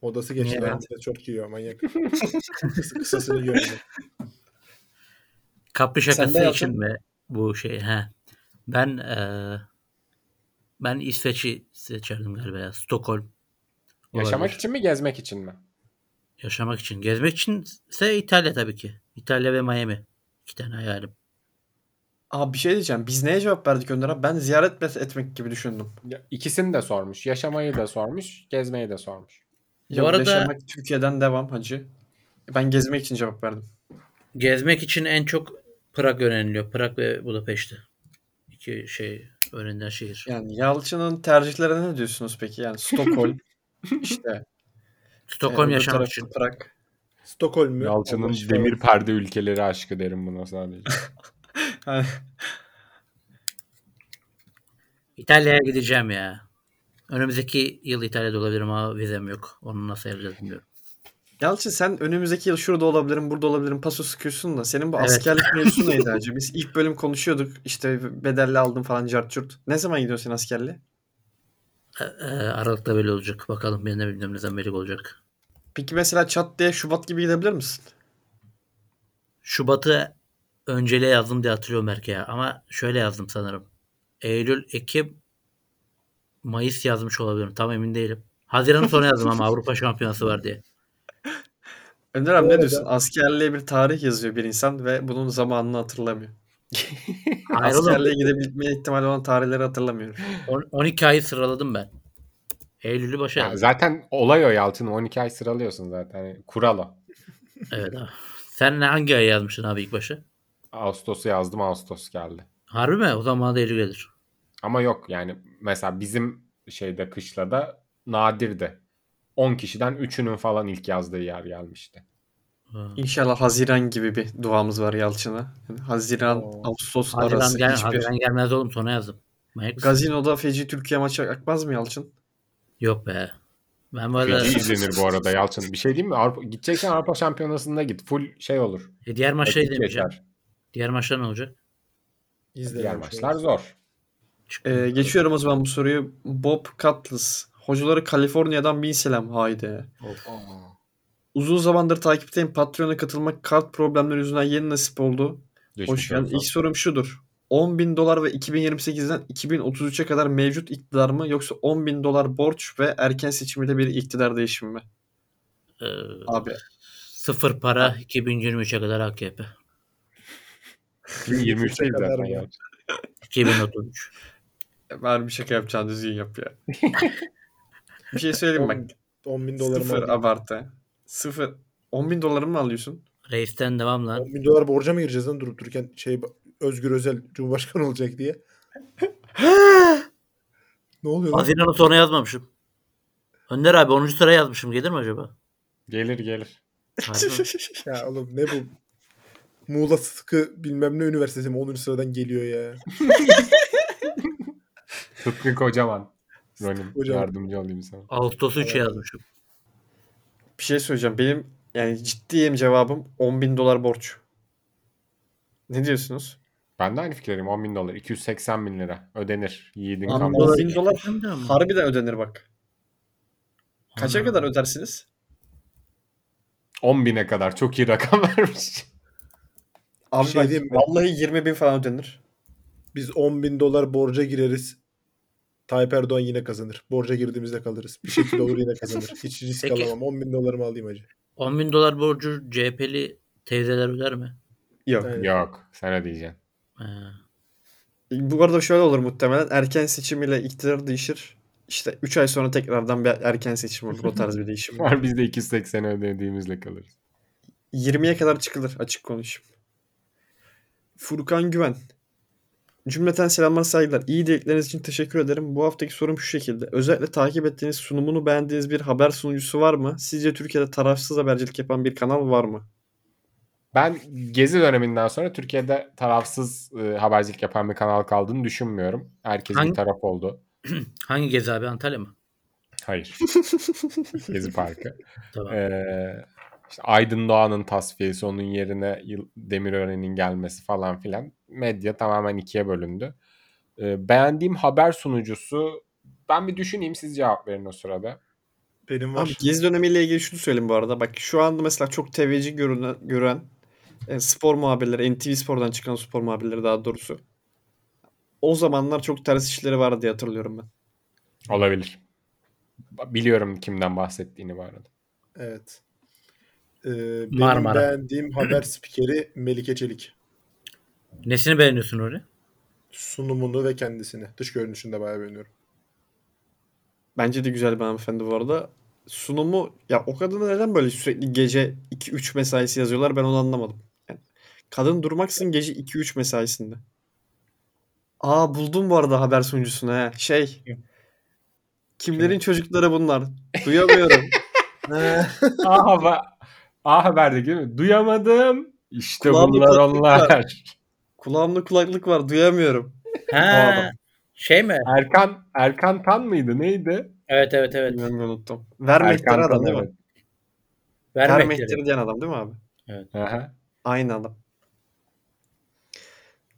Odası geçti. Evet. Çok yiyor manyak. Kısa, kısasını Sen de şakası için mi bu şey? He. Ben eee, ben İsveç'i seçerdim galiba ya. Stockholm. Yaşamak olabilir. için mi gezmek için mi? Yaşamak için. Gezmek içinse İtalya tabii ki. İtalya ve Miami. İki tane hayalim. Abi bir şey diyeceğim. Biz neye cevap verdik Önder abi? Ben ziyaret etmek gibi düşündüm. Ya, İkisini de sormuş. Yaşamayı da sormuş, gezmeyi de sormuş. Bu Yok, arada- yaşamak Türkiye'den devam hacı. Ben gezmek için cevap verdim. Gezmek için en çok Prag öneriliyor. Prag ve Budapeşte. İki şey önerilen şehir. Yani Yalçın'ın tercihlerine ne diyorsunuz peki? Yani Stockholm, [LAUGHS] işte Stockholm e, öbür yaşamak için. Prag. Stockholm mü? Yalçın'ın demir perde ülkeleri aşkı derim buna sadece. [LAUGHS] Yani, İtalya'ya gideceğim ya. Önümüzdeki yıl İtalya'da olabilirim ama vizem yok. Onu nasıl yapacağız bilmiyorum. Yalçın sen önümüzdeki yıl şurada olabilirim, burada olabilirim paso sıkıyorsun da senin bu Evet. askerlik [LAUGHS] mevzusu neydi hacı? Biz ilk bölüm konuşuyorduk işte bedelli aldım falan cart curt. Ne zaman gidiyorsun sen askerliğe? Ee, e, Aralıkta böyle olacak. Bakalım ben de bilmiyorum ne zaman belli olacak. Peki mesela çat diye Şubat gibi gidebilir misin? Şubat'ı önceliğe yazdım diye hatırlıyorum ya. Ama şöyle yazdım sanırım. Eylül, Ekim, Mayıs yazmış olabilirim. Tam emin değilim. Haziran'ın sonu yazdım ama Avrupa [LAUGHS] Şampiyonası var diye. Önder abi ne diyorsun? Askerliğe bir tarih yazıyor bir insan ve bunun zamanını hatırlamıyor. [LAUGHS] Hayır oğlum. Askerliğe gidebilme ihtimali olan tarihleri hatırlamıyorum. On- 12 ayı sıraladım ben. Eylül'ü başa Ya yazdım. zaten olay o Yalçın. 12 ay sıralıyorsun zaten. Yani Kural o. Evet abi. Sen ne- hangi ayı yazmıştın abi ilk başta? Ağustos'u yazdım Ağustos geldi. Harbi mi? O zaman da Eylül gelir. Ama yok yani mesela bizim şeyde kışlada nadirdi. 10 kişiden 3'ünün falan ilk yazdığı yer gelmişti. Ha. İnşallah Haziran gibi bir duamız var Yalçın'a. Yani Haziran, Oo. Ağustos Haziran, arası gel, hiçbir... Haziran gelmez oğlum sona yazdım. Manyak? Gazino'da feci Türkiye maçı akmaz mı Yalçın? Yok be. Ben böyle Feci izlenir bu arada Yalçın. Bir şey diyeyim mi? Avrupa, gideceksen Avrupa Şampiyonası'nda git. Full şey olur. E, diğer maçları Ekip izlemeyeceğim. geçer. Diğer maçlar ne olacak? İzlememiş Diğer maçlar zor. Ee, geçiyorum o zaman bu soruyu. Bob Cutlass. Hocaları Kaliforniya'dan bin selam. Haydi. Of. Uzun zamandır takipteyim. Patreon'a katılmak kart problemleri yüzünden yeni nasip oldu. Geçmiş Hoş geldin. İlk sorum şudur. 10 bin dolar ve 2028'den 2033'e kadar mevcut iktidar mı yoksa 10 bin dolar borç ve erken seçimiyle bir iktidar değişimi mi? Ee, Abi sıfır para 2023'e kadar AKP. 23'teyiz kadar ya. 2033. ver bir şaka yapacağını düzgün yap ya. [LAUGHS] bir şey söyleyeyim bak. 10 bin dolarımı Sıfır alayım. abartı. Sıfır. 10 bin doları mı alıyorsun? Reis'ten devam lan. 10 bin dolar borca mı gireceğiz lan durup dururken şey Özgür Özel Cumhurbaşkanı olacak diye. ne oluyor lan? Haziran'ın sona yazmamışım. Önder abi 10. sıraya yazmışım. Gelir mi acaba? Gelir gelir. [LAUGHS] Ya oğlum ne bu? Muğla Sıtkı bilmem ne üniversitesi mi 10. sıradan geliyor ya. Sıtkı Kocaman. Kocaman. yardımcı olayım sana. Ağustos'u 3'e yazmışım. bir şey söyleyeceğim. Benim yani ciddiyim cevabım 10 bin dolar borç. Ne diyorsunuz? Ben de aynı fikirdeyim. 10 bin dolar. 280 bin lira. Ödenir. Yiğidin Abi kanı. dolar- 10 bin dolar. Harbiden ödenir bak. Kaça Ana. kadar ödersiniz? 10 bine kadar. Çok iyi rakam [LAUGHS] vermiş. Abi şey bak, diyeyim mi? vallahi 20 bin falan ödenir. Biz 10 bin dolar borca gireriz. Tayyip Erdoğan yine kazanır. Borca girdiğimizde kalırız. Bir şekilde olur yine kazanır. [LAUGHS] Hiç risk Peki. alamam. 10 bin dolarımı alayım hacı. 10 bin dolar borcu CHP'li teyzeler öder mi? Yok. Evet. Yok. Sen ödeyeceksin. Ha. Bu arada şöyle olur muhtemelen. Erken seçim ile iktidar değişir. İşte 3 ay sonra tekrardan bir erken seçim olur. O tarz bir değişim. Var biz de 280 ödediğimizle kalırız. 20'ye kadar çıkılır açık konuşayım. Furkan Güven. Cümleten selamlar saygılar. İyi dilekleriniz için teşekkür ederim. Bu haftaki sorum şu şekilde. Özellikle takip ettiğiniz sunumunu beğendiğiniz bir haber sunucusu var mı? Sizce Türkiye'de tarafsız habercilik yapan bir kanal var mı? Ben Gezi döneminden sonra Türkiye'de tarafsız e, habercilik yapan bir kanal kaldığını düşünmüyorum. Herkes Hangi- bir taraf oldu. [CLEARS THROAT] Hangi gezi abi? Antalya mı? Hayır. [LAUGHS] Gezi Parkı. Tamam. Ee, işte Aydın Doğan'ın tasfiyesi, onun yerine Demirören'in gelmesi falan filan. Medya tamamen ikiye bölündü. Ee, beğendiğim haber sunucusu ben bir düşüneyim siz cevap verin o sırada. Benim var. Abi gezi dönemiyle ilgili şunu söyleyeyim bu arada. Bak şu anda mesela çok teveccüh görünen, gören e, spor muhabirleri, NTV Spor'dan çıkan spor muhabirleri daha doğrusu. O zamanlar çok ters işleri vardı diye hatırlıyorum ben. Olabilir. Biliyorum kimden bahsettiğini bu arada. Evet. Ee, benim Marmara. beğendiğim haber spikeri Melike Çelik. Nesini beğeniyorsun Nuri? Sunumunu ve kendisini. Dış görünüşünü de bayağı beğeniyorum. Bence de güzel bir hanımefendi bu arada. Sunumu ya o kadına neden böyle sürekli gece 2-3 mesaisi yazıyorlar ben onu anlamadım. Yani kadın durmaksın gece 2-3 mesaisinde. Aa buldum bu arada haber sunucusunu he. Şey. Kimlerin çocukları bunlar? Duyamıyorum. [LAUGHS] A, haber, A Haber'de değil mi? Duyamadım. İşte Kulağımda bunlar kulaklık onlar. Kulağımda kulaklık var duyamıyorum. Adam. şey mi? Erkan Erkan Tan mıydı? Neydi? Evet evet evet. Bilmiyorum unuttum. Vermekleri Erkan adam değil mi? evet. Vermekleri diyen adam değil mi abi? Aha. Aynı adam.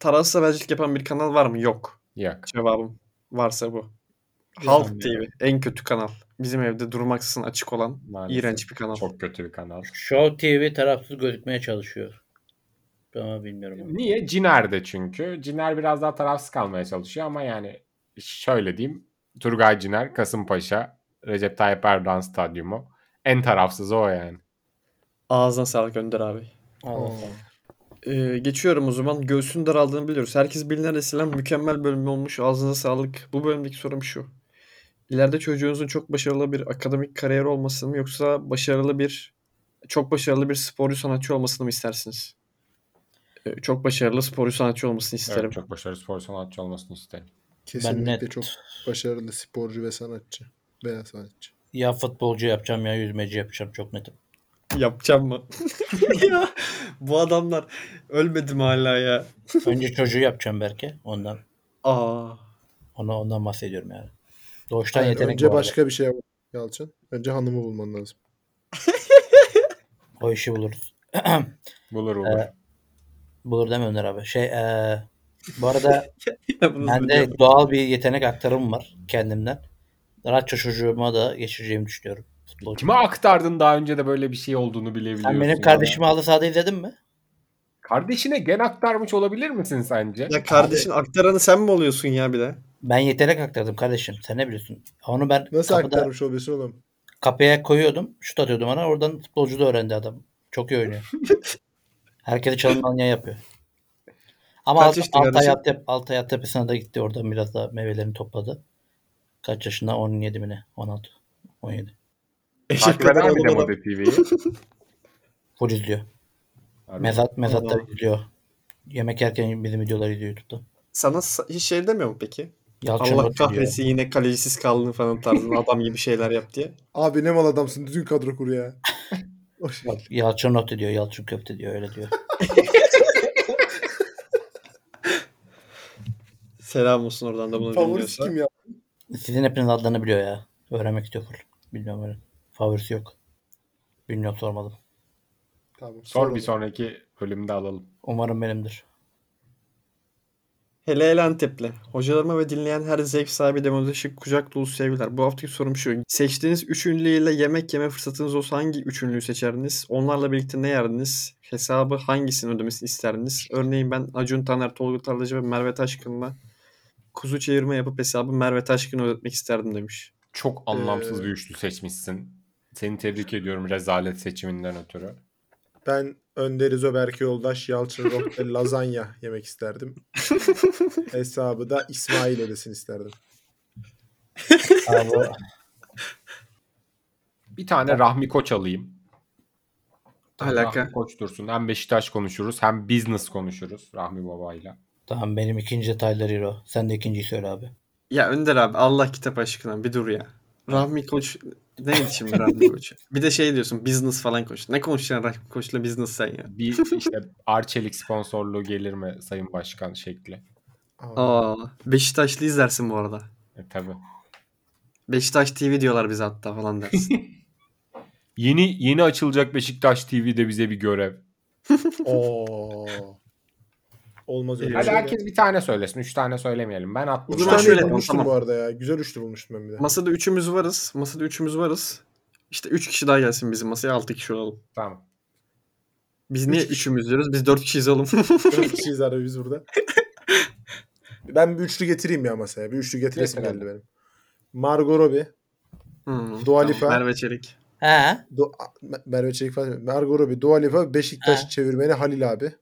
Tarafsız habercilik yapan bir kanal var mı? Yok. Yok. Cevabım varsa bu. Halk. TV en kötü kanal. Bizim evde durmaksızın açık olan Maalesef. iğrenç bir kanal. Çok kötü bir kanal. Show TV tarafsız gözükmeye çalışıyor. Ama bilmiyorum. onu. Niye? Ciner'de çünkü. Ciner biraz daha tarafsız kalmaya çalışıyor ama yani şöyle diyeyim. Turgay Ciner, Kasımpaşa, Recep Tayyip Erdoğan Stadyumu. En tarafsızı o yani. Ağzına sağlık Önder abi. Allah Allah. Ee, geçiyorum o zaman. Göğsün daraldığını biliyoruz. Herkes bilinen selam mükemmel bölüm olmuş. Ağzına sağlık. Bu bölümdeki sorum şu. İleride çocuğunuzun çok başarılı bir akademik kariyer olmasını mı yoksa başarılı bir çok başarılı bir sporcu sanatçı olmasını mı istersiniz? Ee, çok başarılı sporcu sanatçı olmasını isterim. Evet, çok başarılı spor sanatçı olmasını isterim. Kesinlikle net. çok başarılı sporcu ve sanatçı. Veya sanatçı. Ya futbolcu yapacağım ya yüzmeci yapacağım çok netim. Yapacağım mı? [LAUGHS] ya bu adamlar ölmedi mi hala ya? Önce çocuğu yapacağım belki ondan. Aa. Ona ondan bahsediyorum yani. Doğuştan Yani yetenek önce başka bir şey yap Yalçın. Önce hanımı bulman lazım. [LAUGHS] O işi buluruz. [CLEARS THROAT] Bulur bulur. Evet. Bulur değil mi Önder abi? Şey eee, bu arada [LAUGHS] bende doğal bir yetenek aktarım var kendimden. Radyo çocuğuma da geçireceğimi düşünüyorum. Futbolcu. Kime aktardın daha önce de böyle bir şey olduğunu bilebiliyorsun? Sen benim kardeşimi halı sahada izledin mi? Kardeşine gen aktarmış olabilir misin sence? Ya kardeşin aktaranı sen mi oluyorsun ya bir de? Ben yetenek aktardım kardeşim. Sen ne biliyorsun? Onu ben Nasıl kapıda, aktarmış oluyorsun oğlum? kapıya koyuyordum. Şut atıyordum ona. Oradan futbolcu da öğrendi adam. Çok iyi oynuyor. [LAUGHS] Herkesi çalım manyağı yapıyor. Ama Kaç alt, Altay, kardeşim? Altay, Altepe'sine de gitti. Oradan biraz da meyvelerini topladı. Kaç yaşında? 17 mi ne? 16. 17. Eşek kadar olan adam. TV'yi? [LAUGHS] Full izliyor. Mezat mezatları Allah. izliyor. Yemek yerken bizim videoları izliyor YouTube'da. Sana sa- hiç şey demiyor mu peki? Yalçın Allah kahretsin yine kalecisiz kaldın falan tarzında adam gibi şeyler yap diye. [LAUGHS] Abi ne mal adamsın. Düzgün kadro kur ya. [LAUGHS] Bak, Yalçın Not diyor. Yalçın Köfte diyor. Öyle diyor. [LAUGHS] Selam olsun oradan da bunu Favorisi dinliyorsa. kim ya? Sizin hepiniz adlarını biliyor ya. Öğrenmek istiyor full. Bilmiyorum öyle. Favorisi yok. Bilmiyorum sormadım. Tamam. Sor bir sonraki bölümde alalım. Umarım benimdir. Hele hele Antep'le. Hocalarıma ve dinleyen her zevk sahibi demodaşı kucak dolu sevgiler. Bu haftaki sorum şu. Seçtiğiniz üç ünlüyle yemek yeme fırsatınız olsa hangi üç ünlüyü seçerdiniz? Onlarla birlikte ne yerdiniz? Hesabı hangisinin ödemesini isterdiniz? Örneğin ben Acun Taner, Tolga Tarlacı ve Merve Taşkın'la kuzu çevirme yapıp hesabı Merve Taşkın'a ödetmek isterdim demiş. Çok anlamsız Ee, bir üçlü seçmişsin. Seni tebrik ediyorum rezalet seçiminden ötürü. Ben Önder İzo Berke Yoldaş, Yalçın Rohde lazanya yemek isterdim. [LAUGHS] Hesabı da İsmail ödesin isterdim. Abi, Bir tane Rahmi Koç alayım. Alaka. Rahmi Koç dursun. Hem Beşiktaş konuşuruz hem business konuşuruz Rahmi Baba'yla. tamam benim ikinci de Tyler Hero. Sen de ikinciyi söyle abi. Ya Önder abi Allah kitap aşkına bir dur ya. Rahmi Koç neydi şimdi Rahmi Koç? Bir de şey diyorsun business falan koç. Ne konuşacaksın Rahmi Koç'la business sen ya? Bir işte Arçelik sponsorluğu gelir mi Sayın Başkan şekli. Aa, Aa, Beşiktaşlı izlersin bu arada. E tabi. Beşiktaş TV diyorlar bize hatta falan dersin. [LAUGHS] Yeni yeni açılacak Beşiktaş TV'de bize bir görev. [LAUGHS] Oo. Olmaz öyle Hadi şey. herkes bir tane söylesin. Üç tane söylemeyelim. Ben attım. Üç tane şöyle bulmuştum yapalım, bu arada ya. Güzel üçlü bulmuştum ben bir de. Masada üçümüz varız. Masada üçümüz varız. İşte üç kişi daha gelsin bizim masaya. Altı kişi olalım. Tamam. Biz niye Üç kişi. üçümüz diyoruz? Biz dört kişiyiz oğlum. Dört [LAUGHS] kişiyiz abi biz burada. Ben bir üçlü getireyim ya masaya. Bir üçlü getiresim Getirelim. geldi benim. Margot Robbie, Hmm, Dua Lipa. Merve Çelik. He. Do- Merve Çelik falan. Margot Robbie, Dua Lipa, Beşiktaş Ha. çevirmeni Halil abi.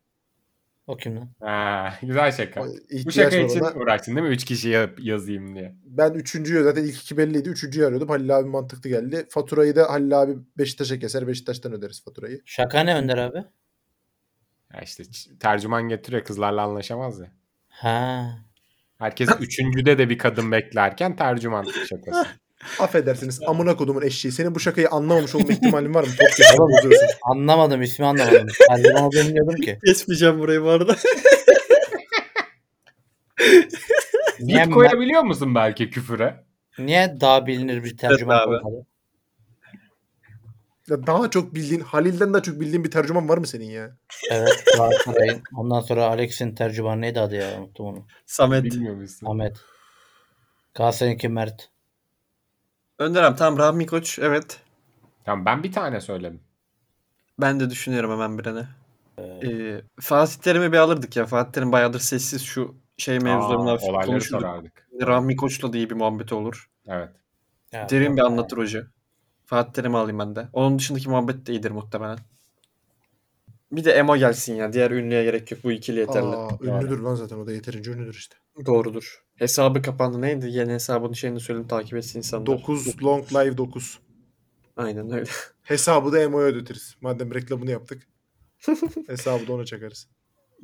O kim lan? Ha, güzel şaka. Bu şaka için ona. uğraştın değil mi? Üç kişiye yazayım diye. Ben üçüncüyü zaten ilk iki belliydi. Üçüncüyü arıyordum. Halil abi mantıklı geldi. Faturayı da Halil abi Beşiktaş'a keser. Beşiktaş'tan öderiz faturayı. Şaka ne Önder abi? Ya işte tercüman getiriyor kızlarla anlaşamaz ya. Ha. Herkes üçüncüde de bir kadın beklerken tercüman şakası. [LAUGHS] Affedersiniz amına kodumun eşeği. Senin bu şakayı anlamamış olma ihtimalin var mı? Podcast'ı bozuyorsun. Anlamadım ismi anlamadım. Tercüman olduğunu bilmiyordum ki. Geçmeyeceğim burayı bu arada. [LAUGHS] Niye, Bip koyabiliyor musun belki küfüre? niye daha bilinir bir tercüman abi. Ya daha çok bildiğin, Halil'den daha çok bildiğin bir tercüman var mı senin ya? Evet Galatasaray'ın. Ondan sonra Alex'in tercümanı neydi adı ya? Unuttum onu. Samet. Bilmiyor musun? Ahmet. Galatasaray'ınki Mert. Önder abi tamam Rahmi Koç evet. Tamam ben bir tane söyledim. Ben de düşünüyorum hemen birini. Ee, Fatih Terim'i bir alırdık ya. Fatih Terim bayağıdır sessiz şu şey mevzularını Aa, hafif konuşurduk. sorardık. Rahmi Koç'la da iyi bir muhabbeti olur. Evet. Ya, Derin bir anlatır hoca. Fatih Terim'i alayım ben de. Onun dışındaki muhabbet de iyidir muhtemelen. Bir de Emo gelsin ya. Diğer ünlüye gerek yok. Bu ikili yeterli. Aa, ünlüdür lan zaten o da yeterince ünlüdür işte. Doğrudur. Hesabı kapandı. Neydi? Yeni hesabının şeyini söyleyeyim takip etsin insanlar. 9 long live 9. Aynen öyle. [LAUGHS] Hesabı da Emo'ya ödetiriz. Madem reklamını yaptık. [LAUGHS] Hesabı da ona çakarız.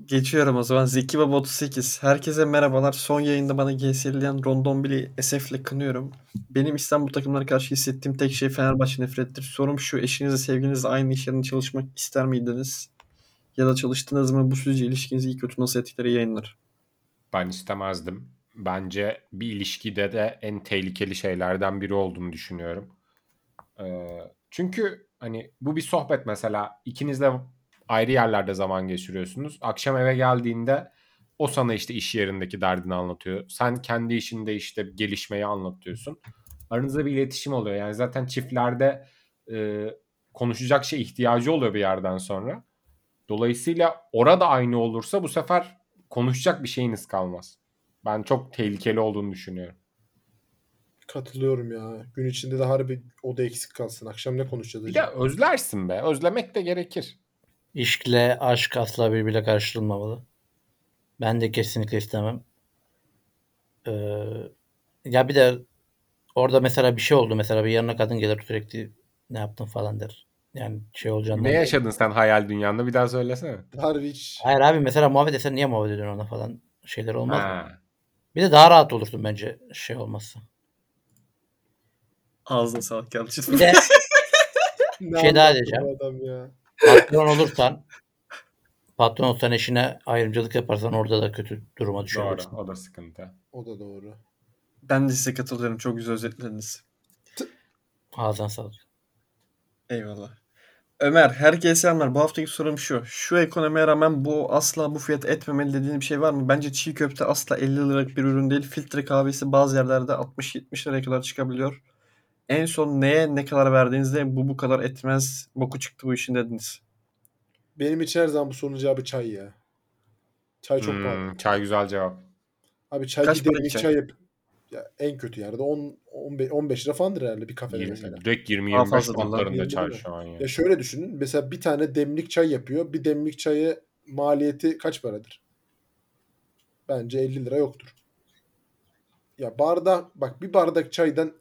Geçiyorum o zaman. Zeki Baba 38. Herkese merhabalar. Son yayında bana GS'leyen Rondombili SF'le kınıyorum. Benim İstanbul takımlarına karşı hissettiğim tek şey Fenerbahçe nefrettir. Sorum şu. Eşinizle sevgilinizle aynı iş yerinde çalışmak ister miydiniz? Ya da çalıştınız mı? Bu sürece ilişkinizi iyi kötü nasıl etkileri yayınlar. Ben istemezdim. Bence bir ilişkide de en tehlikeli şeylerden biri olduğunu düşünüyorum. Çünkü hani bu bir sohbet mesela ikiniz de ayrı yerlerde zaman geçiriyorsunuz. Akşam eve geldiğinde o sana işte iş yerindeki derdini anlatıyor. Sen kendi işinde işte gelişmeyi anlatıyorsun. Aranızda bir iletişim oluyor. Yani zaten çiftlerde e, konuşacak şey ihtiyacı oluyor bir yerden sonra. Dolayısıyla orada aynı olursa bu sefer konuşacak bir şeyiniz kalmaz. Ben çok tehlikeli olduğunu düşünüyorum. Katılıyorum ya. Gün içinde de harbi o da eksik kalsın. Akşam ne konuşacağız Bir de acaba? özlersin be. Özlemek de gerekir. İşkle aşk asla birbiriyle karıştırılmamalı. Ben de kesinlikle istemem. Ee, ya bir de orada mesela bir şey oldu. Mesela bir yanına kadın gelir sürekli ne yaptın falan der. Yani şey olacağından. Ne yaşadın sen hayal dünyanda bir daha söylesene. Harbi hiç. Hayır abi mesela muhabbet etsen niye muhabbet ediyorsun ona falan şeyler olmaz mı? Bir de daha rahat olursun bence şey olmazsa. Ağzına sağlık kardeşim. Bir de [LAUGHS] şey daha diyeceğim. bu Adam ya. patron olursan patron olsan eşine ayrımcılık yaparsan orada da kötü duruma Doğru. düşebilirsin. O da sıkıntı. O da doğru. Ben de size katılıyorum. Çok güzel özetlediniz. Ağzına sağlık. Eyvallah. Ömer, herkese selamlar. Bu haftaki sorum şu. Şu ekonomiye rağmen bu asla bu fiyat etmemeli dediğin bir şey var mı? Bence çiğ köfte asla 50 liralık bir ürün değil. Filtre kahvesi bazı yerlerde 60-70 liraya kadar çıkabiliyor. En son neye ne kadar verdiğinizde bu bu kadar etmez. Boku çıktı bu işin dediniz. Benim için her zaman bu sorunun cevabı çay ya. Çay çok Hmm, pahalı. çay güzel cevap. Abi çay Kaç para bir çay? çay yap. Ya en kötü yerde 10 15 15 lira falandır herhalde bir kafede Yirmi- mesela. direkt Daha 20-25 fazladır lan, bantlarında 20 çay değil mi? şu an ya. Ya şöyle düşünün. Mesela bir tane demlik çay yapıyor. Bir demlik çayı maliyeti kaç paradır? Bence 50 lira yoktur. Ya bardak bak bir bardak çaydan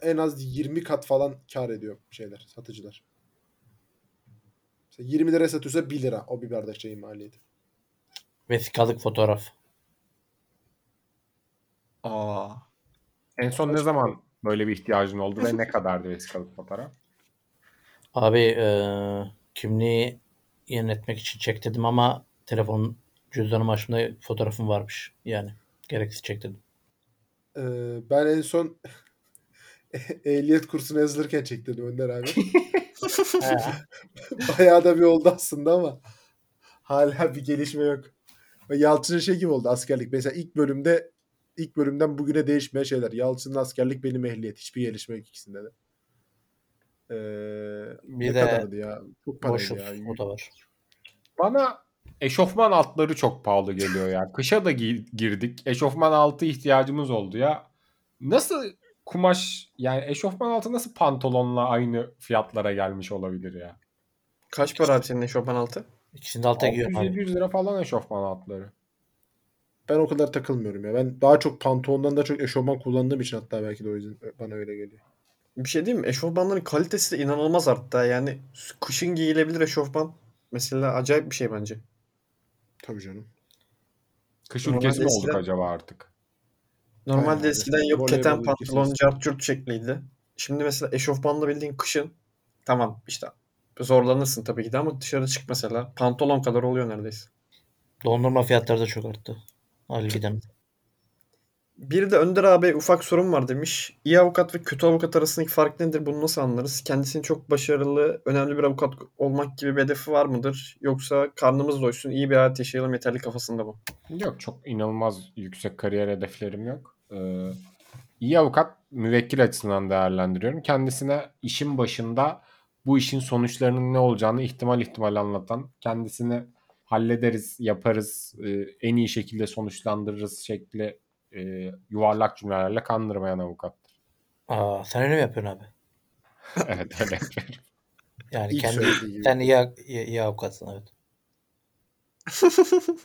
en az 20 kat falan kar ediyor şeyler, satıcılar. Mesela 20 liraya satıyorsa 1 lira o bir bardak çayın maliyeti. Vesikalık fotoğraf. Aa. En son ne zaman böyle bir ihtiyacın oldu ve ne kadardı vesikalık fotoğraf? Abi eee, kimliği yeniletmek için çek dedim ama telefon cüzdanımı açtığımda fotoğrafım varmış. Yani gereksiz çek dedim. Ee, ben en son [LAUGHS] ehliyet kursuna yazılırken çektirdim Önder abi. [LAUGHS] Bayağı da bir oldu aslında ama hala bir gelişme yok. Yalçın'ın şey gibi oldu askerlik. Mesela ilk bölümde ilk bölümden bugüne değişmeyen şeyler. Yalçın'ın askerlik benim ehliyet. Hiçbir gelişme yok ikisinde de. Ee, Bir ne de kadardı ya? Çok Boşluk ya. o da var. Bana eşofman altları çok pahalı geliyor ya. Kışa da gi- girdik. Eşofman altı ihtiyacımız oldu ya. Nasıl kumaş yani eşofman altı nasıl pantolonla aynı fiyatlara gelmiş olabilir ya? Kaç para abi senin eşofman altı? İkisini de alta abi. 600-700 lira falan eşofman altları. Ben o kadar takılmıyorum ya. Ben daha çok pantolondan da çok eşofman kullandığım için hatta belki de o yüzden bana öyle geliyor. Bir şey diyeyim mi? Eşofmanların kalitesi de inanılmaz arttı. Yani kışın giyilebilir eşofman. Mesela acayip bir şey bence. Tabii canım. Kış Normalde ülkesi mi olduk eskiden- acaba artık? Normalde Aynen eskiden yok Voleybol keten pantolon, cart curt şekliydi. Şimdi mesela eşofmanla bildiğin kışın tamam işte zorlanırsın tabii ki de ama dışarı çık mesela pantolon kadar oluyor neredeyse. Dondurma fiyatları da çok arttı. Ali giden. Bir de Önder abi ufak sorun var demiş. İyi avukat ve kötü avukat arasındaki fark nedir? Bunu nasıl anlarız? Kendisini çok başarılı, önemli bir avukat olmak gibi bir hedefi var mıdır? Yoksa karnımız doysun, iyi bir hayat yaşayalım yeterli kafasında mı? Yok çok inanılmaz yüksek kariyer hedeflerim yok. Ee, iyi avukat müvekkil açısından değerlendiriyorum. Kendisine işin başında bu işin sonuçlarının ne olacağını ihtimal ihtimal anlatan, kendisini hallederiz, yaparız, e, en iyi şekilde sonuçlandırırız şekli e, yuvarlak cümlelerle kandırmayan avukattır. Aa, sen öyle mi yapıyorsun abi? [LAUGHS] evet öyle yapıyorum. Yani İlk kendi sen iyi, iyi, iyi avukatsın evet. [LAUGHS]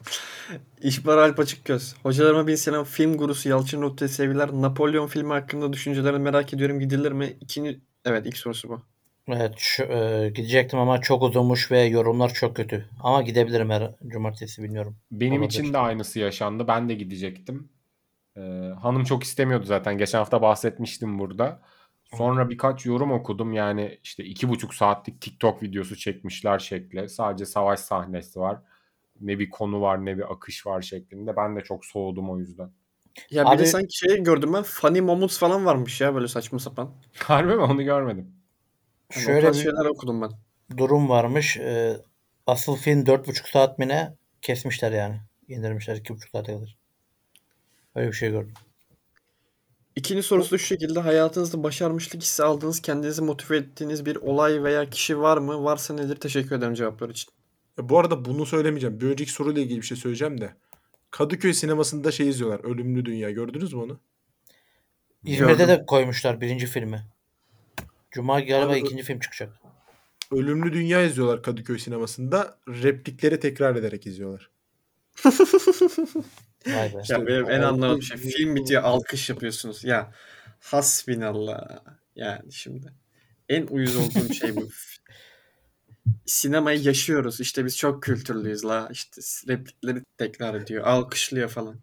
İşbar Alp Açıkgöz. Hocalarıma bin selam. Film gurusu Yalçın Rota'ya sevgiler. Napolyon filmi hakkında düşüncelerini merak ediyorum. Gidilir mi? İkinci... Evet ilk sorusu bu. Evet şu, e, gidecektim ama çok uzunmuş ve yorumlar çok kötü. Ama gidebilirim her cumartesi bilmiyorum. Benim Olabilir. için de aynısı yaşandı. Ben de gidecektim. Ee, hanım çok istemiyordu zaten. Geçen hafta bahsetmiştim burada. Sonra birkaç yorum okudum. Yani işte iki buçuk saatlik TikTok videosu çekmişler şekli. Sadece savaş sahnesi var. Ne bir konu var ne bir akış var şeklinde. Ben de çok soğudum o yüzden. Ya bir Abi- de sanki şey gördüm ben. Funny moments falan varmış ya böyle saçma sapan. [LAUGHS] Harbi mi? Onu görmedim. Yani Şöyle bir şeyler okudum ben. durum varmış. E, asıl film 4,5 saat mi ne kesmişler yani. İndirmişler 2,5 saate kadar. Öyle bir şey gördüm. İkinci sorusu da şu şekilde. Hayatınızda başarmışlık hissi aldığınız, kendinizi motive ettiğiniz bir olay veya kişi var mı? Varsa nedir? Teşekkür ederim cevaplar için. Ya bu arada bunu söylemeyeceğim. Bir önceki soruyla ilgili bir şey söyleyeceğim de. Kadıköy sinemasında şey izliyorlar. Ölümlü Dünya. Gördünüz mü onu? İzmir'de Gördüm. de koymuşlar birinci filmi. Cuma galiba ikinci film çıkacak. Ölümlü Dünya izliyorlar Kadıköy sinemasında. Replikleri tekrar ederek izliyorlar. [LAUGHS] Vay be. Ya benim en anladığım şey film bitiyor alkış yapıyorsunuz. Ya hasbinallah. Yani şimdi en uyuz olduğum şey bu. [LAUGHS] Sinemayı yaşıyoruz. İşte biz çok kültürlüyüz la. İşte replikleri tekrar ediyor. Alkışlıyor falan.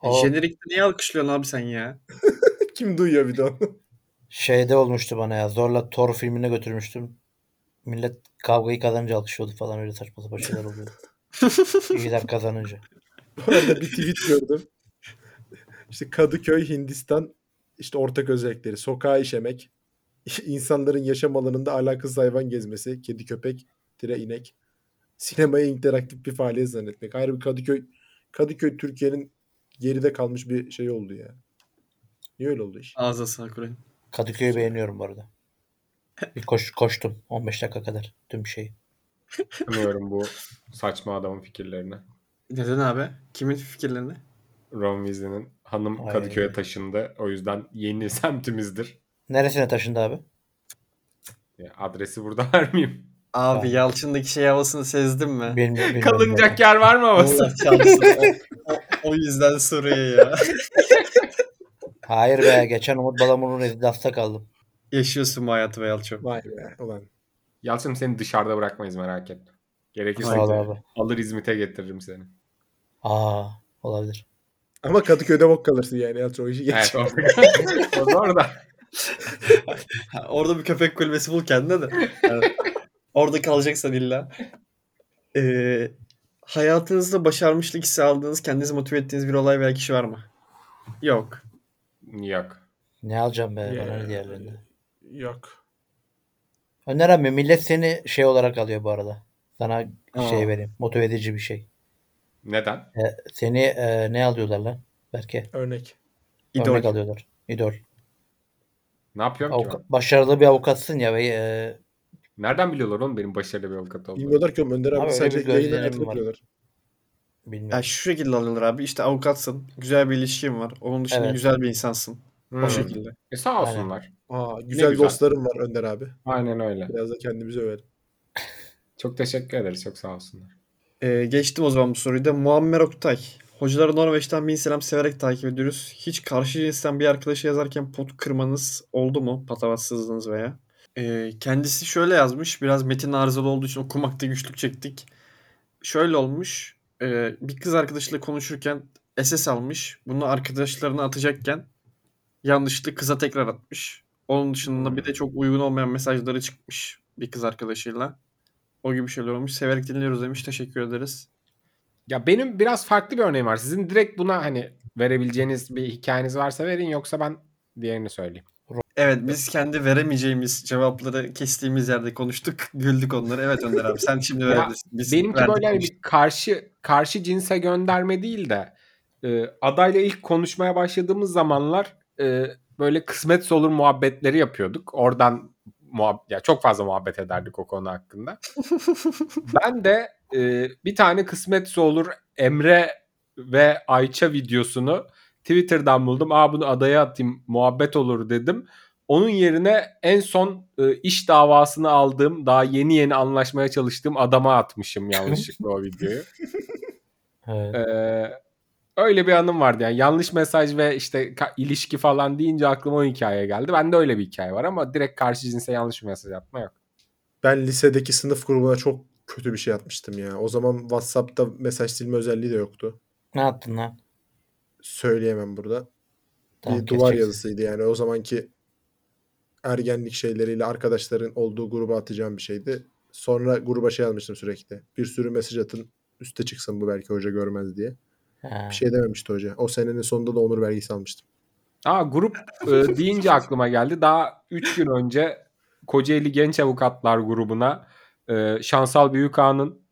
O Jenerikte niye alkışlıyorsun abi sen ya? [LAUGHS] Kim duyuyor bir de onu? Şeyde olmuştu bana ya. Zorla Thor filmine götürmüştüm. Millet kavgayı kazanınca alkışlıyordu falan öyle saçma sapan şeyler oluyordu. [LAUGHS] İyiler kazanınca. Bu arada bir tweet gördüm. İşte Kadıköy, Hindistan, işte ortak özellikleri. Sokağa işemek, insanların yaşam alanında alakasız hayvan gezmesi, kedi köpek, tire inek, sinemaya interaktif bir faaliyet zannetmek. Harbi Kadıköy, Kadıköy Türkiye'nin geride kalmış bir şey oldu ya. Niye öyle oldu iş? Ağza sağ kurayım. Kadıköy'ü beğeniyorum bu arada. Bir koş, koştum 15 dakika kadar tüm şeyi. Tanıyorum bu saçma adamın fikirlerini. Neden abi? Kimin fikirlerini? Ron Weasley'nin hanım Ay. Kadıköy'e taşındı. O yüzden yeni [LAUGHS] semtimizdir. Neresine taşındı abi? Ya, adresi burada [LAUGHS] vermeyeyim. Abi Ha. Yalçın'daki şey havasını sezdin mi? Bilmiyorum. bilmiyorum Kalınacak yer var mı havası? Allah o, o yüzden soruyor ya. [LAUGHS] Hayır be geçen Umut Balamon'un Redidas'ta kaldım. Yaşıyorsun bu hayatı be Yalçın. Vay be ulan. Yalçın seni dışarıda bırakmayız merak etme. Gerekirse abi. alır İzmit'e getiririm seni. Aa olabilir. Ama Kadıköy'de bok kalırsın yani. Yalçın o işi geç. Evet orada. orada. Orada bir köpek kulübesi bul kendine de. Orada kalacaksan illa. Ee, hayatınızda başarmışlık hissi aldığınız, kendinizi motive ettiğiniz bir olay veya kişi var mı? Yok. Yok. Ne alacağım be Ya. ne diğerlerinde. Yok. Öner abi millet seni şey olarak alıyor bu arada. Sana Aa. şey vereyim. Motive edici bir şey. Neden? E, seni e, ne alıyorlar lan? Belki Örnek. İdol. örnek alıyorlar. İdol. Ne yapıyorum ki Avuka- ben? başarılı bir avukatsın ya ve e, Nereden biliyorlar oğlum benim başarılı bir avukat olduğumu? Bilmiyorlar ki oğlum Önder abi Abi öyle sadece bir yayın gözlemim hayatını var. biliyorlar. Bilmiyorum. Ya şu şekilde alıyorlar abi. İşte avukatsın. Güzel bir ilişkin var. Onun dışında Evet. güzel bir insansın. Hmm. O şekilde. E sağ olsunlar. Aa, güzel, güzel. dostlarım var Önder abi. Aynen öyle. Biraz da kendimizi övelim. [LAUGHS] Çok teşekkür ederiz. Çok sağ olsunlar. Ee, geçtim o zaman bu soruyu da. Muammer Oktay. Hocaları Norveç'ten bin selam severek takip ediyoruz. Hiç karşı cinsten bir arkadaşı yazarken pot kırmanız oldu mu? Patavatsızlığınız veya? Ee, kendisi şöyle yazmış. Biraz metin arızalı olduğu için okumakta güçlük çektik. Şöyle olmuş. Ee, bir kız arkadaşıyla konuşurken SS almış. Bunu arkadaşlarına atacakken yanlışlıkla kıza tekrar atmış. Onun dışında bir de çok uygun olmayan mesajları çıkmış bir kız arkadaşıyla. O gibi şeyler olmuş. Severek dinliyoruz demiş. Teşekkür ederiz. Ya benim biraz farklı bir örneğim var. Sizin direkt buna hani verebileceğiniz bir hikayeniz varsa verin yoksa ben diğerini söyleyeyim. Evet biz kendi veremeyeceğimiz cevapları kestiğimiz yerde konuştuk. [LAUGHS] Güldük onları. Evet Önder abi sen şimdi verebilirsin. Biz Benimki böyle hani bir karşı karşı cinse gönderme değil de e, adayla ilk konuşmaya başladığımız zamanlar e, böyle kısmetse olur muhabbetleri yapıyorduk. Oradan muhab ya çok fazla muhabbet ederdik o konu hakkında. [LAUGHS] ben de e, bir tane kısmetse olur Emre ve Ayça videosunu Twitter'dan buldum. Aa bunu adaya atayım muhabbet olur dedim. Onun yerine en son e, iş davasını aldığım, daha yeni yeni anlaşmaya çalıştığım adama atmışım [LAUGHS] yanlışlıkla o videoyu. Evet. Ee, öyle bir anım vardı yani yanlış mesaj ve işte ka- ilişki falan deyince aklıma o hikaye geldi. Bende öyle bir hikaye var ama direkt karşı cinse yanlış bir mesaj atma yok. Ben lisedeki sınıf grubuna çok kötü bir şey atmıştım ya. O zaman WhatsApp'ta mesaj silme özelliği de yoktu. Ne yaptın lan? Söyleyemem burada. Tamam, bir duvar keseceksin. yazısıydı yani. O zamanki ergenlik şeyleriyle arkadaşların olduğu gruba atacağım bir şeydi. Sonra gruba şey almıştım sürekli. Bir sürü mesaj atın üste çıksın bu belki hoca görmez diye. Ha. Bir şey dememişti hoca. O senenin sonunda da onur belgesi almıştım. Aa grup e, deyince aklıma geldi. Daha 3 gün önce Kocaeli Genç Avukatlar grubuna e, Şansal Büyükağa'nın "Cık, cık,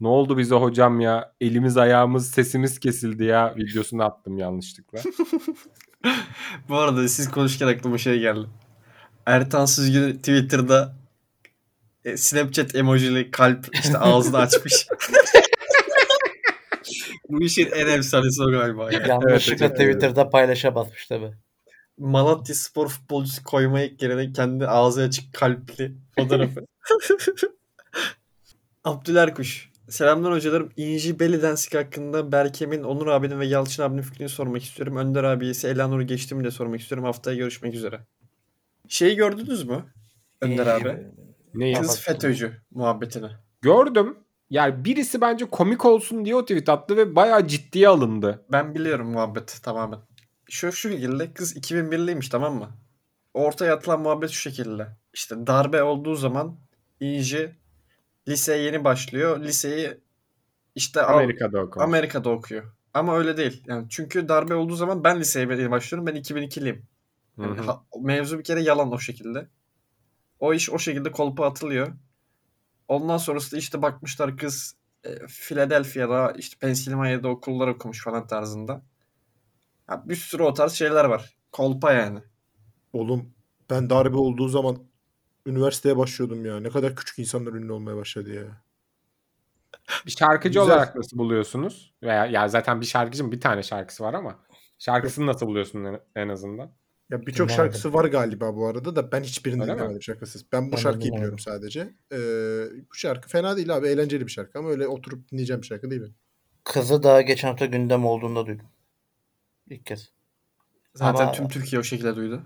ne oldu bize hocam ya elimiz ayağımız sesimiz kesildi ya videosunu attım yanlışlıkla. [LAUGHS] Bu arada siz konuşurken aklıma şey geldi. Ertan Süzgün Twitter'da e, Snapchat emojili kalp işte ağzını açmış. [LAUGHS] Bu işin en efsanesi o galiba. ya. Yanlışlıkla Evet, evet, Twitter'da paylaşa basmış tabi. Malatya spor futbolcusu koymaya yerine kendi ağzı açık kalpli fotoğrafı. [LAUGHS] Abdüler Kuş. Selamlar hocalarım. İnci Belly Dancing hakkında Berkem'in, Onur abinin ve Yalçın abinin fikrini sormak istiyorum. Önder abiye ise Elanur'u geçti mi de sormak istiyorum. Haftaya görüşmek üzere. Şeyi gördünüz mü? Önder abi. Neyi? Kız. FETÖ'cü muhabbetini. Gördüm. Yani birisi bence komik olsun diye o tweet attı ve bayağı ciddiye alındı. Ben biliyorum muhabbet tamamen. Şu şu şekilde kız 2001'liymiş tamam mı? Ortaya atılan muhabbet şu şekilde. İşte darbe olduğu zaman İnci liseye yeni başlıyor. Liseyi işte Amerika'da okumuş. Amerika'da okuyor. Ama öyle değil. Yani çünkü darbe olduğu zaman ben liseye yeni başlıyorum. Ben 2002'liyim. Hı Yani hı. ha- mevzu bir kere yalan o şekilde. O iş o şekilde kolpa atılıyor. Ondan sonrasında işte bakmışlar kız e, Philadelphia'da işte Pennsylvania'da okullar okumuş falan tarzında. Ya bir sürü o tarz şeyler var. Kolpa yani. Oğlum ben darbe olduğu zaman üniversiteye başlıyordum ya. Ne kadar küçük insanlar ünlü olmaya başladı ya. Bir şarkıcı Güzel. olarak nasıl buluyorsunuz? Veya ya zaten bir şarkıcının bir tane şarkısı var ama şarkısını nasıl buluyorsun en, azından? Ya birçok şarkısı var galiba bu arada da ben hiçbirini Öyle mi? dinlemedim. Ben bu Ben de şarkıyı biliyorum sadece. Ee, bu şarkı fena değil abi. Eğlenceli bir şarkı ama öyle oturup dinleyeceğim bir şarkı değil mi? Kızı daha geçen hafta gündem olduğunda duydum. İlk kez. Zaten Ama- tüm Türkiye o şekilde duydu.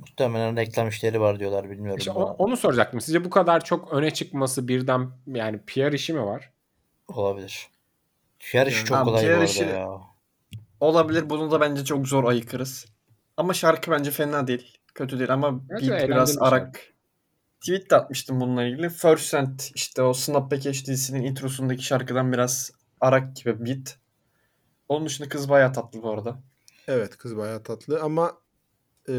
Muhtemelen reklam işleri var diyorlar bilmiyorum. İşte o- onu soracaktım. Sizce bu kadar çok öne çıkması birden yani PR işi mi var? Olabilir. PR işi Yani- çok kolay bu PR arada işi- ya. Olabilir. Bunu da bence çok zor ayıkırız. Ama şarkı bence fena değil. Kötü değil ama beat eğlenceli biraz bir arak. Tweet de atmıştım bununla ilgili. First Cent işte o Snapback dizisinin introsundaki şarkıdan biraz arak gibi beat. Onun dışında kız bayağı tatlı bu arada. Evet kız bayağı tatlı ama e,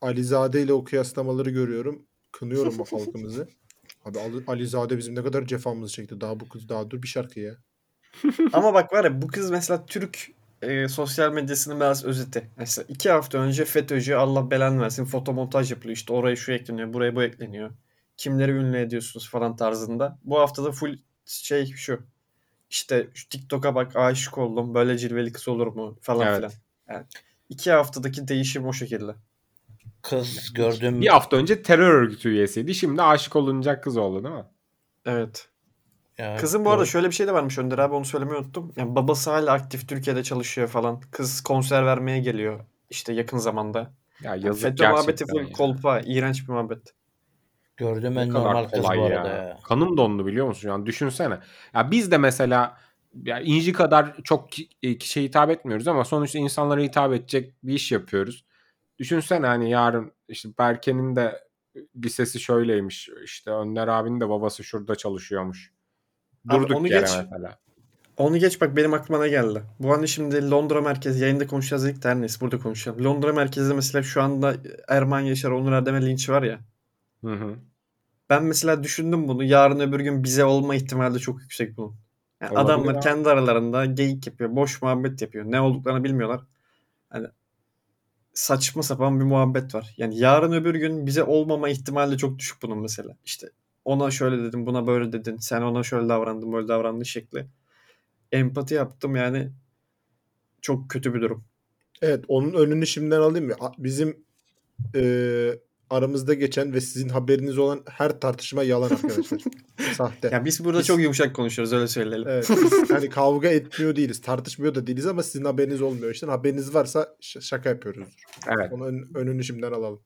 Alizade ile o kıyaslamaları görüyorum. Kınıyorum bu halkımızı. [LAUGHS] Abi Ali- Alizade bizim ne kadar cefamızı çekti. Daha bu kız daha dur bir şarkı ya. [LAUGHS] Ama bak var ya bu kız mesela Türk e, sosyal medyasının biraz özeti. Mesela iki hafta önce FETÖ'cü Allah belanı versin fotomontaj yapılıyor. İşte oraya şu ekleniyor, buraya bu ekleniyor. Kimleri ünlü ediyorsunuz falan tarzında. Bu haftada full şey şu. İşte şu TikTok'a bak aşık oldum. Böyle cilveli kız olur mu falan Evet. filan. Yani iki haftadaki değişim o şekilde. Kız gördüğüm Bir hafta önce terör örgütü üyesiydi. Şimdi aşık olunacak kız oldu değil mi? Evet. Ya, Kızın bu arada doğru. şöyle bir şey de varmış Önder abi onu söylemeyi unuttum. Yani babası hala aktif Türkiye'de çalışıyor falan. Kız konser vermeye geliyor işte yakın zamanda. Ya Yani yazık FETÖ muhabbeti full ya. kolpa. iğrenç bir muhabbet. Gördüğüm Ne en normal kız bu arada ya. Kanım dondu biliyor musun? Yani düşünsene. Ya biz de mesela ya İnci kadar çok e, kişiye hitap etmiyoruz ama sonuçta insanlara hitap edecek bir iş yapıyoruz. Düşünsene hani yarın işte Berke'nin de lisesi şöyleymiş. işte Önder abinin de babası şurada çalışıyormuş. Abi Durduk onu yere geç. mesela. Onu geç bak benim aklıma ne geldi. Bu hani şimdi Londra merkezi yayında konuşacağız dedik de neyse burada konuşalım. Londra merkezinde mesela şu anda Erman Yaşar, Onur Erdem'e linç var ya. Hı hı. Ben mesela düşündüm bunu. Yarın öbür gün bize olma ihtimali de çok yüksek bunun. Yani Olabilir adamlar abi. kendi aralarında geyik yapıyor. Boş muhabbet yapıyor. Ne olduklarını bilmiyorlar. Hani saçma sapan bir muhabbet var. Yani yarın öbür gün bize olmama ihtimali de çok düşük bunun mesela. İşte ona şöyle dedim, buna böyle dedin. Sen ona şöyle davrandın, böyle davrandın şekli. Empati yaptım yani çok kötü bir durum. Evet onun önünü şimdiden alayım mı? Bizim e, aramızda geçen ve sizin haberiniz olan her tartışma yalan arkadaşlar. [LAUGHS] Sahte. Ya biz burada Biz- çok yumuşak konuşuyoruz öyle söyleyelim. Evet, biz [LAUGHS] hani kavga etmiyor değiliz, tartışmıyor da değiliz ama sizin haberiniz olmuyor işte. Haberiniz varsa ş- şaka yapıyoruz. Evet. Onun ön- önünü şimdiden alalım.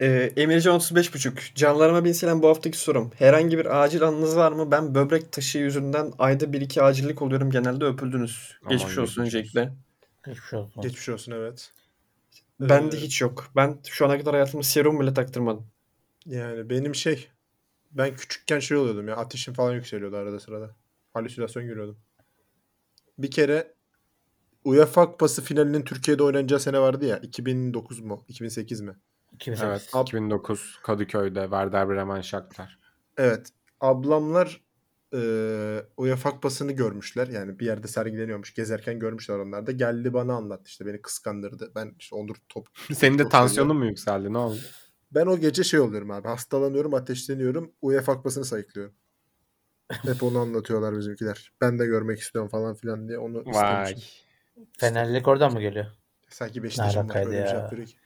Ee, Emircan 35.5. Canlarıma binsilen bu haftaki sorum. Herhangi bir acil anınız var mı? Ben böbrek taşı yüzünden ayda 1-2 acillik oluyorum. Genelde öpüldünüz. Aman geçmiş olsun geçmiş öncelikle. Geçmiş olsun. Geçmiş olsun evet. Bende Ee, hiç yok. Ben şu ana kadar hayatımda serum bile taktırmadım. Yani benim şey ben küçükken şey oluyordum ya ateşim falan yükseliyordu arada sırada. Halüsinasyon görüyordum. Bir kere UEFA Kupası finalinin Türkiye'de oynanacağı sene vardı ya 2009 mu 2008 mi? 2008. Evet. Ab- 2009 Kadıköy'de Werder Bremen Shakhtar. Evet. Ablamlar e, UEFA Kupası'nı görmüşler. Yani bir yerde sergileniyormuş. Gezerken görmüşler onlar da. Geldi bana anlattı işte beni kıskandırdı. Ben işte Onur top. [LAUGHS] Senin de tansiyonun mu yükseldi? Ne oldu? Ben o gece şey oluyorum abi. Hastalanıyorum, ateşleniyorum. UEFA Kupası'nı sayıklıyorum. [LAUGHS] Hep onu anlatıyorlar bizimkiler. Ben de görmek istiyorum falan filan diye onu Vay. istemiştim. Fenerlilik oradan mı geliyor? Sanki Beşiktaş'ın var böyle bir şey ya? yapıyor ki.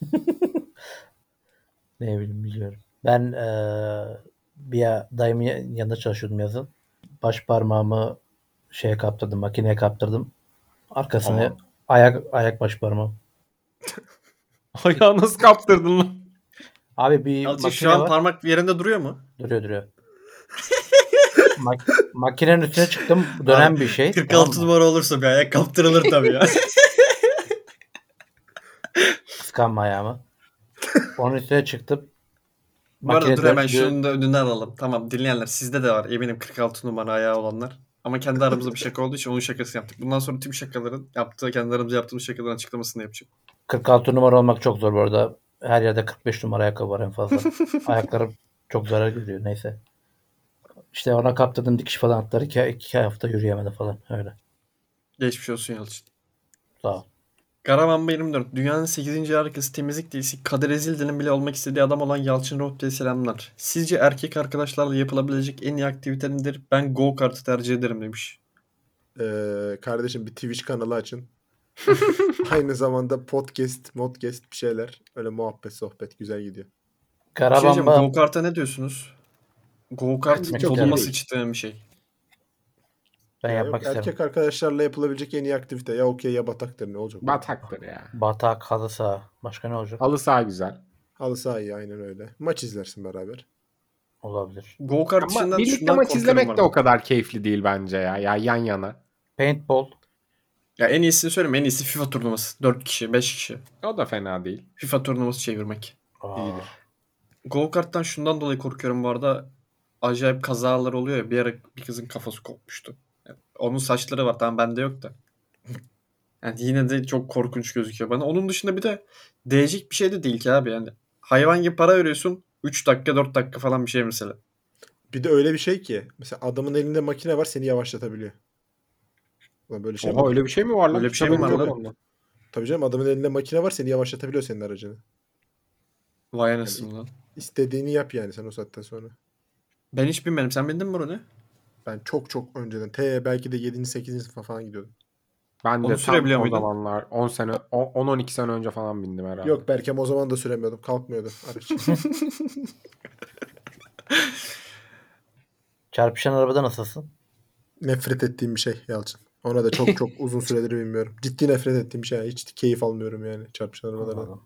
[LAUGHS] Ne bileyim biliyorum. Ben eee bir ya- dayımın ya- yanında çalışıyordum yazın. Baş parmağımı şeye kaptırdım, makineye kaptırdım. Arkasını Aman. ayak ayak baş parmağım. [LAUGHS] Ayağı nasıl kaptırdın lan? Abi bir Yalçın makine şu an var. parmak yerinde duruyor mu? Duruyor duruyor. [LAUGHS] Mak- makinenin üstüne çıktım. Dönen bir şey. 46 tamam mı? numara olursa bir ayak kaptırılır tabii ya. Kıskanma ayağımı. Onun üstüne çıktım. Bu arada dur hemen şunun da önünden alalım. Tamam dinleyenler sizde de var eminim 46 numara ayağı olanlar. Ama kendi aramızda bir şaka olduğu için onun şakasını yaptık. Bundan sonra tüm şakaların yaptığı, kendi aramızda yaptığımız şakaların açıklamasını yapacağım. 46 numara olmak çok zor bu arada. Her yerde 45 numara ayakkabı var en fazla. [LAUGHS] Ayaklarım çok zarar görüyor. Neyse. İşte ona kaptırdım dikiş falan atları. iki, iki hafta yürüyemedi falan. Öyle. Geçmiş olsun Yalçın. Sağ ol. Karaman 24. Dünyanın 8. harikası temizlik delisi Kadir Ezildi'nin bile olmak istediği adam olan Yalçın Rohbey'e selamlar. Sizce erkek arkadaşlarla yapılabilecek en iyi aktivite nedir? Ben go kartı tercih ederim demiş. Ee, kardeşim bir Twitch kanalı açın. [LAUGHS] Aynı zamanda podcast, modcast bir şeyler. Öyle muhabbet, sohbet güzel gidiyor. Şey Karabamba go kart'a ne diyorsunuz? Go kart Bence çok toluma iyi değil. sıçtığım bir şey. Ben Ya yapmak yok, isterim. erkek arkadaşlarla yapılabilecek en iyi aktivite. Ya okey ya bataktır ne olacak? Bataktır ya. Batak, halı saha. Başka ne olacak? Halı saha güzel. Halı saha iyi aynen öyle. Maç izlersin beraber. Olabilir. Go kart Ama dışından birlikte maç izlemek de o kadar keyifli değil bence ya. Ya yan yana. Paintball. Ya en iyisini söyleyeyim. En iyisi FIFA turnuvası. 4 kişi, 5 kişi. O da fena değil. FIFA turnuvası çevirmek. Aa, İyidir. Go karttan şundan dolayı korkuyorum bu arada. Acayip kazalar oluyor ya. Bir ara bir kızın kafası kopmuştu. Yani onun saçları var tamam bende yok da. [LAUGHS] Yani yine de çok korkunç gözüküyor bana. Onun dışında bir de değecek bir şey de değil ki abi yani. Hayvan gibi para veriyorsun. 3 dakika 4 dakika falan bir şey mesela. Bir de öyle bir şey ki mesela adamın elinde makine var seni yavaşlatabiliyor. Ulan böyle şey mi? Oha öyle bir şey mi var lan? Öyle bir şey mi var lan? Tabii canım adamın elinde makine var seni yavaşlatabiliyor senin aracını. Vay anasını lan. İstediğini yap yani sen o saatten sonra. Ben hiç bilmedim. Sen bildin mi bunu? Ben çok çok önceden T belki de 7. 8. sınıfa falan gidiyordum. Ben Onu de tam sürebiliyor o muydun? zamanlar 10 sene 10-12 sene önce falan bindim herhalde. Yok Berkem o zaman da süremiyordum. Kalkmıyordu araç. [LAUGHS] Çarpışan arabada nasılsın? Nefret ettiğim bir şey Yalçın. Ona da çok çok uzun süredir bilmiyorum. Ciddi nefret ettiğim bir şey. Hiç keyif almıyorum yani çarpışan arabalardan.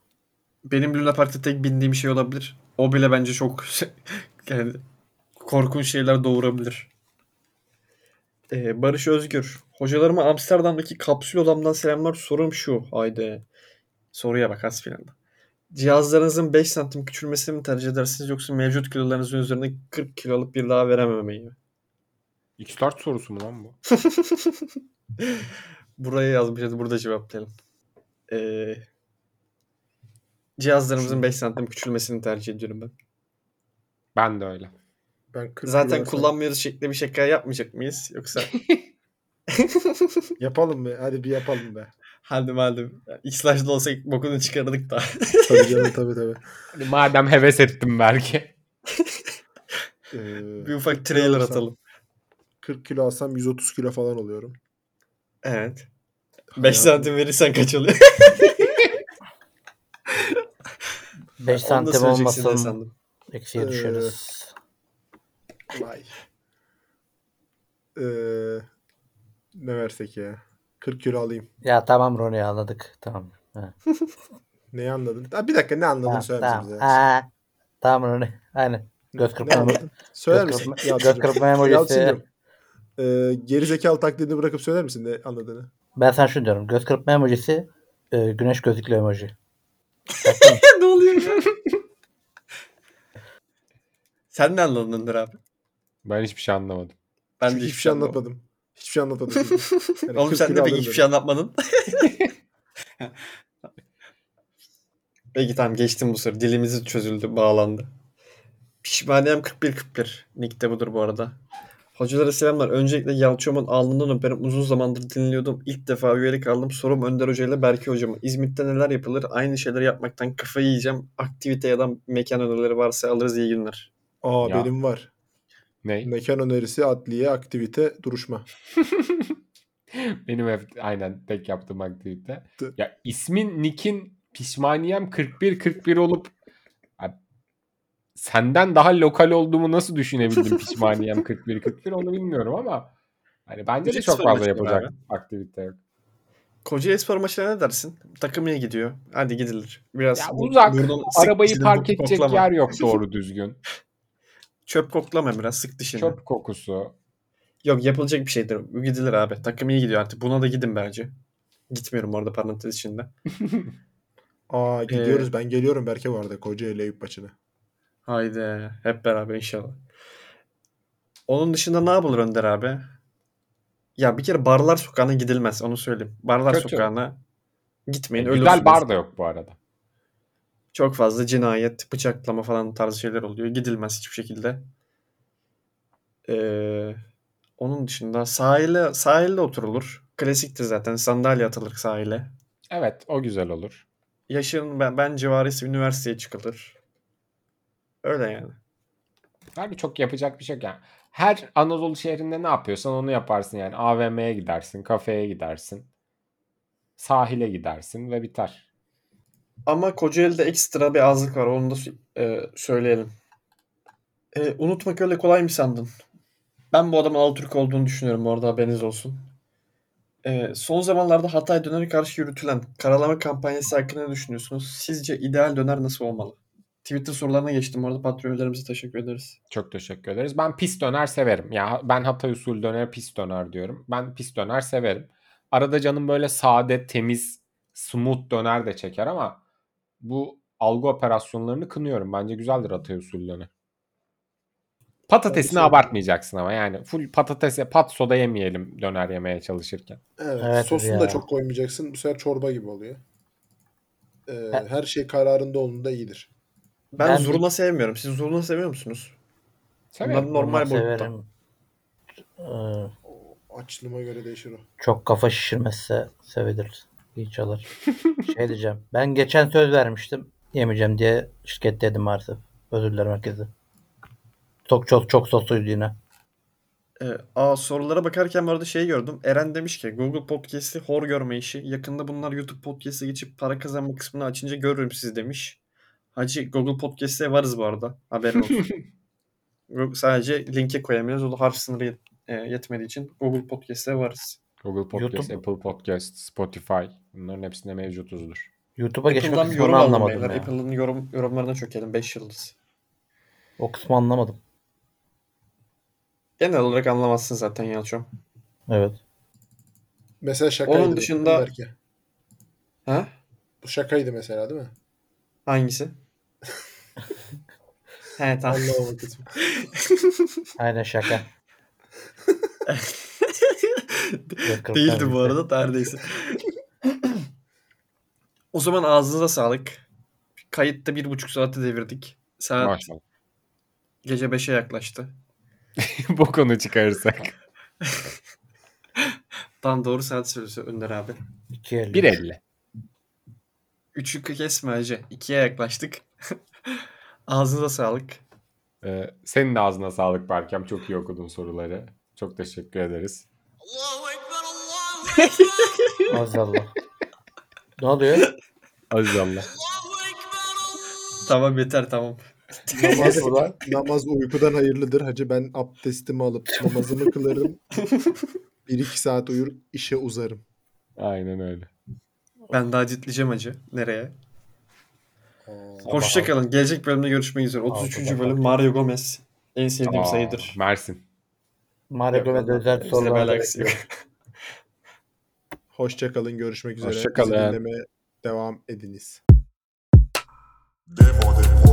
Benim Luna Park'ta tek bindiğim şey olabilir. O bile bence çok [LAUGHS] yani korkunç şeyler doğurabilir. Ee, Barış Özgür. Hocalarıma Amsterdam'daki kapsül odamdan selamlar. Sorum şu. Haydi. Soruya bak hasbinallah. Cihazlarınızın 5 santim küçülmesini mi tercih edersiniz yoksa mevcut kilolarınızın üzerine 40 kilo alıp bir daha verememeyi mi? X4 sorusu mu lan bu? [LAUGHS] Buraya yazmışız. Burada cevaplayalım. Ee, cihazlarımızın 5 santim küçülmesini tercih ediyorum ben. Ben de öyle. Ben 40 Zaten kullanmıyoruz şeklinde bir şaka yapmayacak mıyız? Yoksa [LAUGHS] [LAUGHS] Yapalım mı? Hadi bir yapalım be. hadi madem X-Life'da olsak bokunu çıkardık da. Tabii canım tabii tabii. Hadi madem heves ettim belki. [LAUGHS] Ee, bir ufak 40 kilo trailer alsam- atalım. 40 kilo alsam 130 kilo falan oluyorum. Evet. 5 Hayatım- santim verirsen kaç oluyor? 5 Onu da santim sandım. eksiye Ee, düşeriz. Vay. Ee, ne versek ya? 40 kilo alayım. Ya tamam Ronnie anladık. Tamam. [LAUGHS] Neyi anladın? Ha, bir dakika ne anladın Tamam, söyler tamam. misin? Ha. Tamam Ronnie. Aynen. Göz kırpma. Söyler Göz misin? kırpma- göz kırpma emojisi. Ee, geri zekalı taklidini bırakıp söyler misin ne anladığını? Ben sana şunu diyorum. Göz kırpma emojisi e, güneş gözlüklü emoji. [LAUGHS] ne oluyor ya? Sen ne anladın Önder abi? Ben hiçbir şey anlamadım. Ben Çünkü de hiçbir şey anlatmadım. Hiçbir şey anlatmadım. [LAUGHS] Yani Oğlum 40 sen de peki hiçbir şey anlatmadın. [LAUGHS] Peki tamam geçtim bu soru. Dilimiz çözüldü, bağlandı. Pişmaniyem 41-41. Nick de budur bu arada. Hocalara selamlar. Öncelikle Yalçın'ın alnından öperim. Uzun zamandır dinliyordum. İlk defa üyelik aldım. Sorum Önder Hoca ile Berke Hocama. İzmit'te neler yapılır? Aynı şeyleri yapmaktan kafayı yiyeceğim. Aktivite ya da mekan önerileri varsa alırız iyi günler. Aa Ya. benim var. Ney? Mekan önerisi, adliye, aktivite, duruşma. [LAUGHS] Benim hep aynen tek yaptığım aktivite. Ya ismin Nick'in pişmaniyem 41 41 olup ya senden daha lokal olduğumu nasıl düşünebildin pişmaniyem [LAUGHS] 41 41 onu bilmiyorum ama hani bence de çok fazla yapacak abi. aktivite yok. Kocaeli Spor maçına ne dersin? Takım iyi gidiyor. Hadi gidilir. Biraz Ya uzak arabayı park edecek koklama. yer yok [LAUGHS] doğru düzgün. Çöp koklama biraz sık dişini. Çöp kokusu. Yok yapılacak bir şeydir. Gidilir abi. Takım iyi gidiyor artık. Buna da gidin bence. Gitmiyorum orada parantez içinde. [LAUGHS] Aa gidiyoruz. Ben geliyorum Berke bu arada Kocaeli Eyüp maçına. Haydi. Hep beraber inşallah. Onun dışında ne yapılır Önder abi? Ya bir kere barlar sokağına gidilmez. Onu söyleyeyim. Barlar Kötü. sokağına gitmeyin. Güzel ölürsünüz. bar da yok bu arada. Çok fazla cinayet, bıçaklama falan tarzı şeyler oluyor. Gidilmez hiçbir şekilde. Ee, onun dışında sahile sahilde oturulur. Klasiktir zaten. Sandalye atılır sahile. Evet o güzel olur. Yaşın ben, ben civarısı üniversiteye çıkılır. Öyle yani. Abi çok yapacak bir şey yok yani. Her Anadolu şehrinde ne yapıyorsan onu yaparsın yani. AVM'ye gidersin, kafeye gidersin. Sahile gidersin ve biter. Ama Kocaeli'de ekstra bir azlık var. Onu da e, söyleyelim. E, unutmak öyle kolay mı sandın? Ben bu adamın Alaturk olduğunu düşünüyorum bu arada haberiniz olsun. E, son zamanlarda Hatay döneri karşı yürütülen karalama kampanyası hakkında ne düşünüyorsunuz? Sizce ideal döner nasıl olmalı? Twitter sorularına geçtim orada patronlarımıza teşekkür ederiz. Çok teşekkür ederiz. Ben pis döner severim. Ya ben Hatay usulü döner pis döner diyorum. Ben pis döner severim. Arada canım böyle sade, temiz, smooth döner de çeker ama bu algı operasyonlarını kınıyorum. Bence güzeldir Hatay usulü döner. Patatesini abartmayacaksın ama yani full patatese pat soda yemeyelim döner yemeye çalışırken. Evet. Evet sosunu ya. da çok koymayacaksın. Bu sefer çorba gibi oluyor. Ee, her şey kararında olduğunda iyidir. Ben, Ben- zurna sevmiyorum. Siz zurna seviyor musunuz? Severim. Bunlar normal boyutta. Ee, Açlığıma göre değişir o. çok kafa şişirmezse sevilir. İyi çalar. şey diyeceğim. Ben geçen söz vermiştim. Yemeyeceğim diye şirketteydim maalesef. Özür dilerim herkese. Çok çok çok sosluydu yine. Ee, aa, sorulara bakarken bu arada şey gördüm. Eren demiş ki Google Podcast'i hor görme işi. Yakında bunlar YouTube Podcast'e geçip para kazanma kısmını açınca görürüm sizi demiş. Hacı Google Podcast'e varız bu arada. Haberin olsun. [LAUGHS] Sadece linke koyamıyoruz. O da harf sınırı yet- e, yetmediği için Google Podcast'te varız. Google Podcast, YouTube- Apple Podcast, Spotify bunların hepsinde mevcutuzdur. YouTube'a geçmek bir yorum anlamadım ya. Apple'ın yorum, yorumlarına çökelim. 5 yıldız. O kısmı anlamadım. Genel olarak anlamazsın zaten Yalçın. Evet. Mesela şakaydı. Onun dışında- belki. Ha? Bu şakaydı mesela değil mi? Hangisi? [LAUGHS] He tamam. Allah'ım kısmı. Aynen şaka. [LAUGHS] [LAUGHS] Değildi bu arada neredeyse. o zaman ağzınıza sağlık. Kayıtta bir buçuk saati devirdik. Saat Maşallah. gece 5'e yaklaştı. [LAUGHS] Bu konu çıkarırsak. [LAUGHS] Tam doğru saat söylüyorsun Önder abi. 2.50. 1.50. Üçü kesme hacı. İkiye yaklaştık. Ağzınıza sağlık. Ee, senin de ağzına sağlık Berkem. Çok iyi okudun soruları. Çok teşekkür ederiz. Maazallah. [LAUGHS] ne oluyor? Aziz Allah. Tamam yeter tamam. Namaz, [LAUGHS] namaz uykudan hayırlıdır. Hacı ben abdestimi alıp namazımı kılarım. [LAUGHS] 1-2 saat uyur işe uzarım. Aynen öyle. Ben daha ciddileyeceğim hacı. Nereye? Hoşçakalın. Gelecek bölümde görüşmek üzere. 33. Sabah. bölüm Mario Gomez. En sevdiğim Aa, sayıdır. Mersin. Mario Gomez özel sorular. alakası yok. [LAUGHS] Hoşçakalın. Görüşmek üzere. Hoşça kalın. Bizi dinlemeye devam ediniz. Demo de